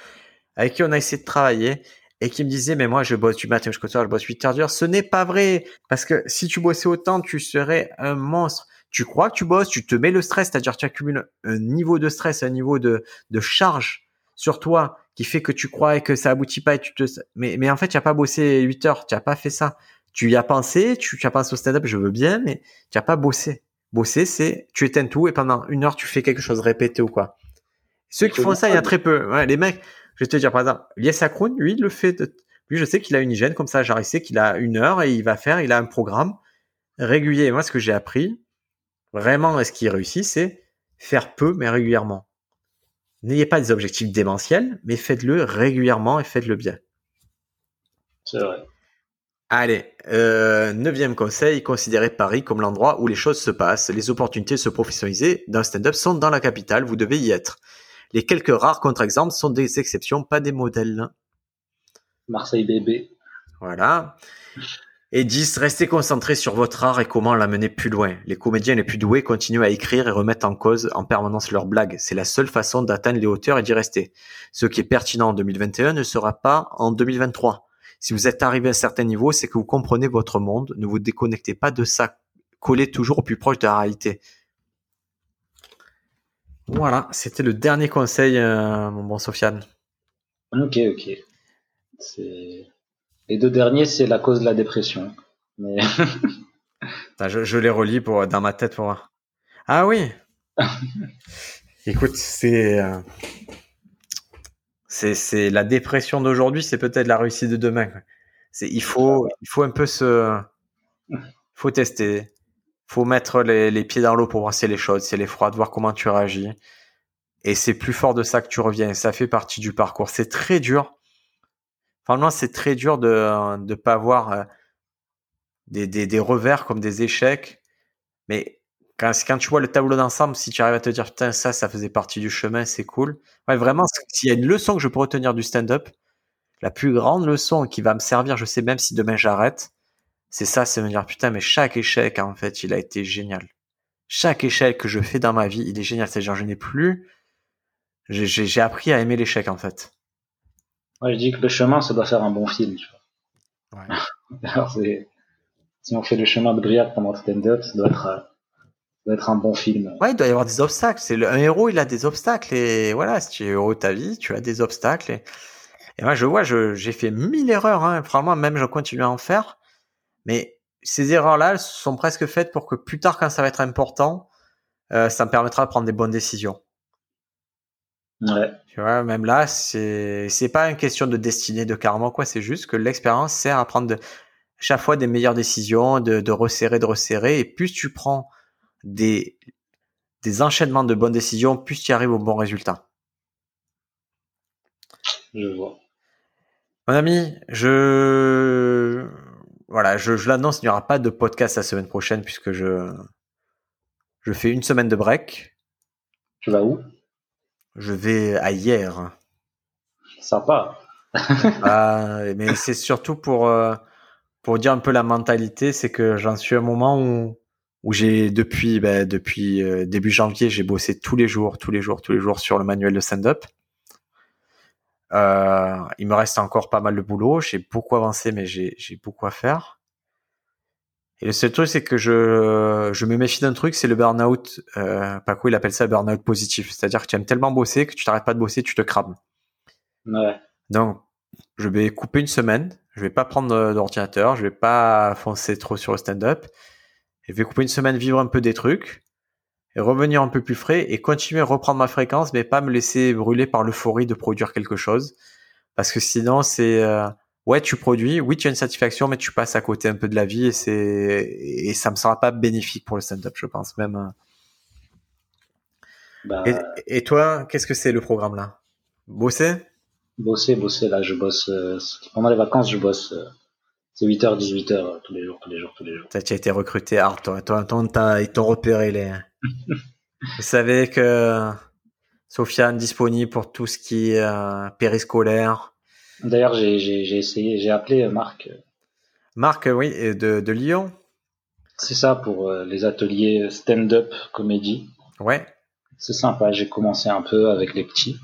avec qui on a essayé de travailler, et qui me disaient, mais moi je bosse du matin jusqu'au soir, je bosse 8 heures d'heure. Ce n'est pas vrai. Parce que si tu bossais autant, tu serais un monstre. Tu crois que tu bosses, tu te mets le stress, c'est-à-dire tu accumules un niveau de stress, un niveau de, de charge sur toi qui fait que tu crois que ça aboutit pas et tu te mais mais en fait tu as pas bossé 8 heures tu as pas fait ça. Tu y as pensé tu, tu as pensé au stand-up je veux bien mais tu as pas bossé. Bosser c'est tu éteins tout et pendant une heure tu fais quelque chose répété ou quoi. Ceux qui font ça il y a très peu. Ouais, les mecs je vais te dire par exemple Lies Akroun lui il le fait lui je sais qu'il a une hygiène comme ça. Genre il sait qu'il a une heure et il va faire il a un programme régulier. Moi ce que j'ai appris vraiment est ce qu'il réussit c'est faire peu mais régulièrement N'ayez pas des objectifs démentiels, mais faites-le régulièrement et faites-le bien. C'est vrai. Allez, euh, neuvième conseil, considérez Paris comme l'endroit où les choses se passent. Les opportunités de se professionnaliser d'un stand-up sont dans la capitale, vous devez y être. Les quelques rares contre-exemples sont des exceptions, pas des modèles. Marseille bébé. Voilà. Et 10. Restez concentré sur votre art et comment l'amener plus loin. Les comédiens les plus doués continuent à écrire et remettre en cause en permanence leurs blagues. C'est la seule façon d'atteindre les hauteurs et d'y rester. Ce qui est pertinent en 2021 ne sera pas en 2023. Si vous êtes arrivé à un certain niveau, c'est que vous comprenez votre monde. Ne vous déconnectez pas de ça. Collez toujours au plus proche de la réalité. Voilà, c'était le dernier conseil, euh, mon bon Sofiane. Ok, ok. C'est les deux derniers, c'est la cause de la dépression. Mais... je, je, les relis pour, dans ma tête pour Ah oui Écoute, c'est. Euh, c'est, c'est la dépression d'aujourd'hui, c'est peut-être la réussite de demain. C'est, il faut, il faut un peu se, faut tester, faut mettre les, les pieds dans l'eau pour voir si elle est chaude, si elle est froide, voir comment tu réagis. Et c'est plus fort de ça que tu reviens. Ça fait partie du parcours. C'est très dur Franchement, c'est très dur de ne pas voir euh, des, des, des, revers comme des échecs. Mais quand, quand tu vois le tableau d'ensemble, si tu arrives à te dire, putain, ça, ça faisait partie du chemin, c'est cool. Ouais, vraiment, s'il y a une leçon que je peux retenir du stand-up, la plus grande leçon qui va me servir, je sais même si demain j'arrête, c'est ça, c'est me dire, putain, mais chaque échec, en fait, il a été génial. Chaque échec que je fais dans ma vie, il est génial. C'est-à-dire, je n'ai plus, j'ai appris à aimer l'échec, en fait. Moi, je dis que le chemin, ça doit faire un bon film. Tu vois. Ouais. si on fait le chemin de Briac pendant stand-up, ça doit être, euh, ça doit être un bon film. Ouais, il doit y avoir des obstacles. C'est le, un héros, il a des obstacles et voilà, si tu es heureux de ta vie, tu as des obstacles. Et, et moi, je vois, je, j'ai fait mille erreurs. Hein. Franchement, même je continue à en faire. Mais ces erreurs-là, elles sont presque faites pour que plus tard, quand ça va être important, euh, ça me permettra de prendre des bonnes décisions. Ouais. Tu vois, même là, c'est c'est pas une question de destinée, de karma, quoi. C'est juste que l'expérience sert à prendre de, chaque fois des meilleures décisions, de, de resserrer, de resserrer. Et plus tu prends des des enchaînements de bonnes décisions, plus tu arrives au bon résultat. Je vois. Mon ami, je voilà, je, je l'annonce, il n'y aura pas de podcast la semaine prochaine puisque je je fais une semaine de break. Tu vas où? Je vais à hier. Sympa. Ah, mais c'est surtout pour, euh, pour dire un peu la mentalité, c'est que j'en suis à un moment où, où j'ai depuis, ben, depuis euh, début janvier, j'ai bossé tous les jours, tous les jours, tous les jours sur le manuel de stand-up. Euh, il me reste encore pas mal de boulot. J'ai beaucoup avancé, mais j'ai beaucoup à faire. Et le seul truc, c'est que je, je me méfie d'un truc, c'est le burn-out. Euh, Paco, il appelle ça burn-out positif. C'est-à-dire que tu aimes tellement bosser que tu t'arrêtes pas de bosser, tu te crames. Ouais. Donc, je vais couper une semaine. Je vais pas prendre d'ordinateur. Je vais pas foncer trop sur le stand-up. Je vais couper une semaine, vivre un peu des trucs et revenir un peu plus frais et continuer à reprendre ma fréquence, mais pas me laisser brûler par l'euphorie de produire quelque chose. Parce que sinon, c'est euh, ouais, tu produis, oui, tu as une satisfaction, mais tu passes à côté un peu de la vie et c'est et ça me sera pas bénéfique pour le stand-up, je pense même. Euh. Bah... Et, toi, qu'est-ce que c'est le programme là? Bosser? Bosser, bosser. Là, je bosse euh, pendant les vacances, je bosse. c'est 8h, 18h tous les jours, tous les jours, tous les jours. Tu as été recruté, ah, toi, toi, toi, ils t'ont repéré les. Vous savez que Sofiane disponible pour tout ce qui est euh, périscolaire. D'ailleurs, j'ai essayé, j'ai appelé Marc. Marc, oui, de, de Lyon. C'est ça pour euh, les ateliers stand-up comédie. Ouais. C'est sympa. J'ai commencé un peu avec les petits.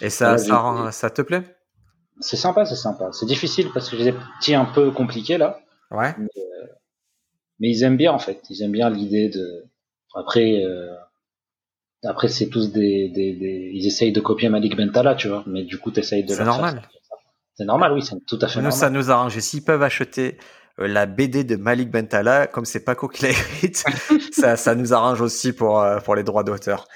Et ça, ça, ça, te plaît? C'est sympa, c'est sympa. C'est difficile parce que j'ai des petits un peu compliqués là. Ouais. Mais, euh, mais ils aiment bien en fait. Ils aiment bien l'idée de après, euh, après c'est tous des, des, des, ils essayent de copier Malik Bentala, tu vois. Mais du coup, t'essayes de. C'est normal. C'est normal, oui, c'est tout à fait nous, normal. Ça nous arrange. S'ils peuvent acheter euh, la BD de Malik Bentala, comme c'est Paco qui l'a écrite, ça, ça nous arrange aussi pour, euh, pour les droits d'auteur.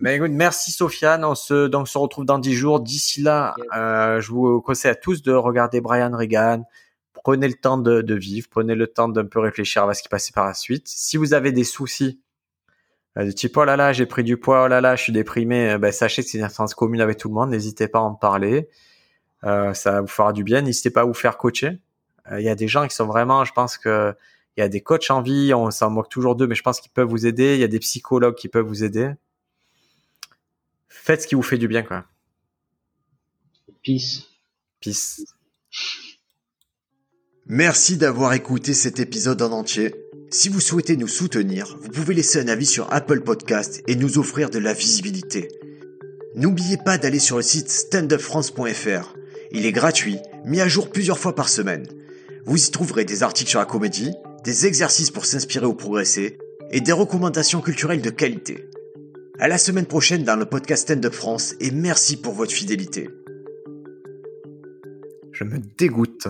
Mais écoute, merci Sofiane. On se, donc, on se retrouve dans dix jours. D'ici là, euh, je vous conseille à tous de regarder Brian Regan, prenez le temps de, de vivre, prenez le temps d'un peu réfléchir à ce qui passait par la suite. Si vous avez des soucis du type oh là là j'ai pris du poids, oh là là je suis déprimé, ben, sachez que c'est une expérience commune avec tout le monde, n'hésitez pas à en parler, ça vous fera du bien, n'hésitez pas à vous faire coacher. Il y a des gens qui sont vraiment, je pense que il y a des coachs en vie, on s'en moque toujours d'eux, mais je pense qu'ils peuvent vous aider. Il y a des psychologues qui peuvent vous aider. Faites ce qui vous fait du bien, quoi. Peace. Peace. Merci d'avoir écouté cet épisode en entier. Si vous souhaitez nous soutenir, vous pouvez laisser un avis sur Apple Podcast et nous offrir de la visibilité. N'oubliez pas d'aller sur le site standupfrance.fr. Il est gratuit, mis à jour plusieurs fois par semaine. Vous y trouverez des articles sur la comédie, des exercices pour s'inspirer ou progresser, et des recommandations culturelles de qualité. À la semaine prochaine dans le podcast Stand Up France et merci pour votre fidélité. Je me dégoûte.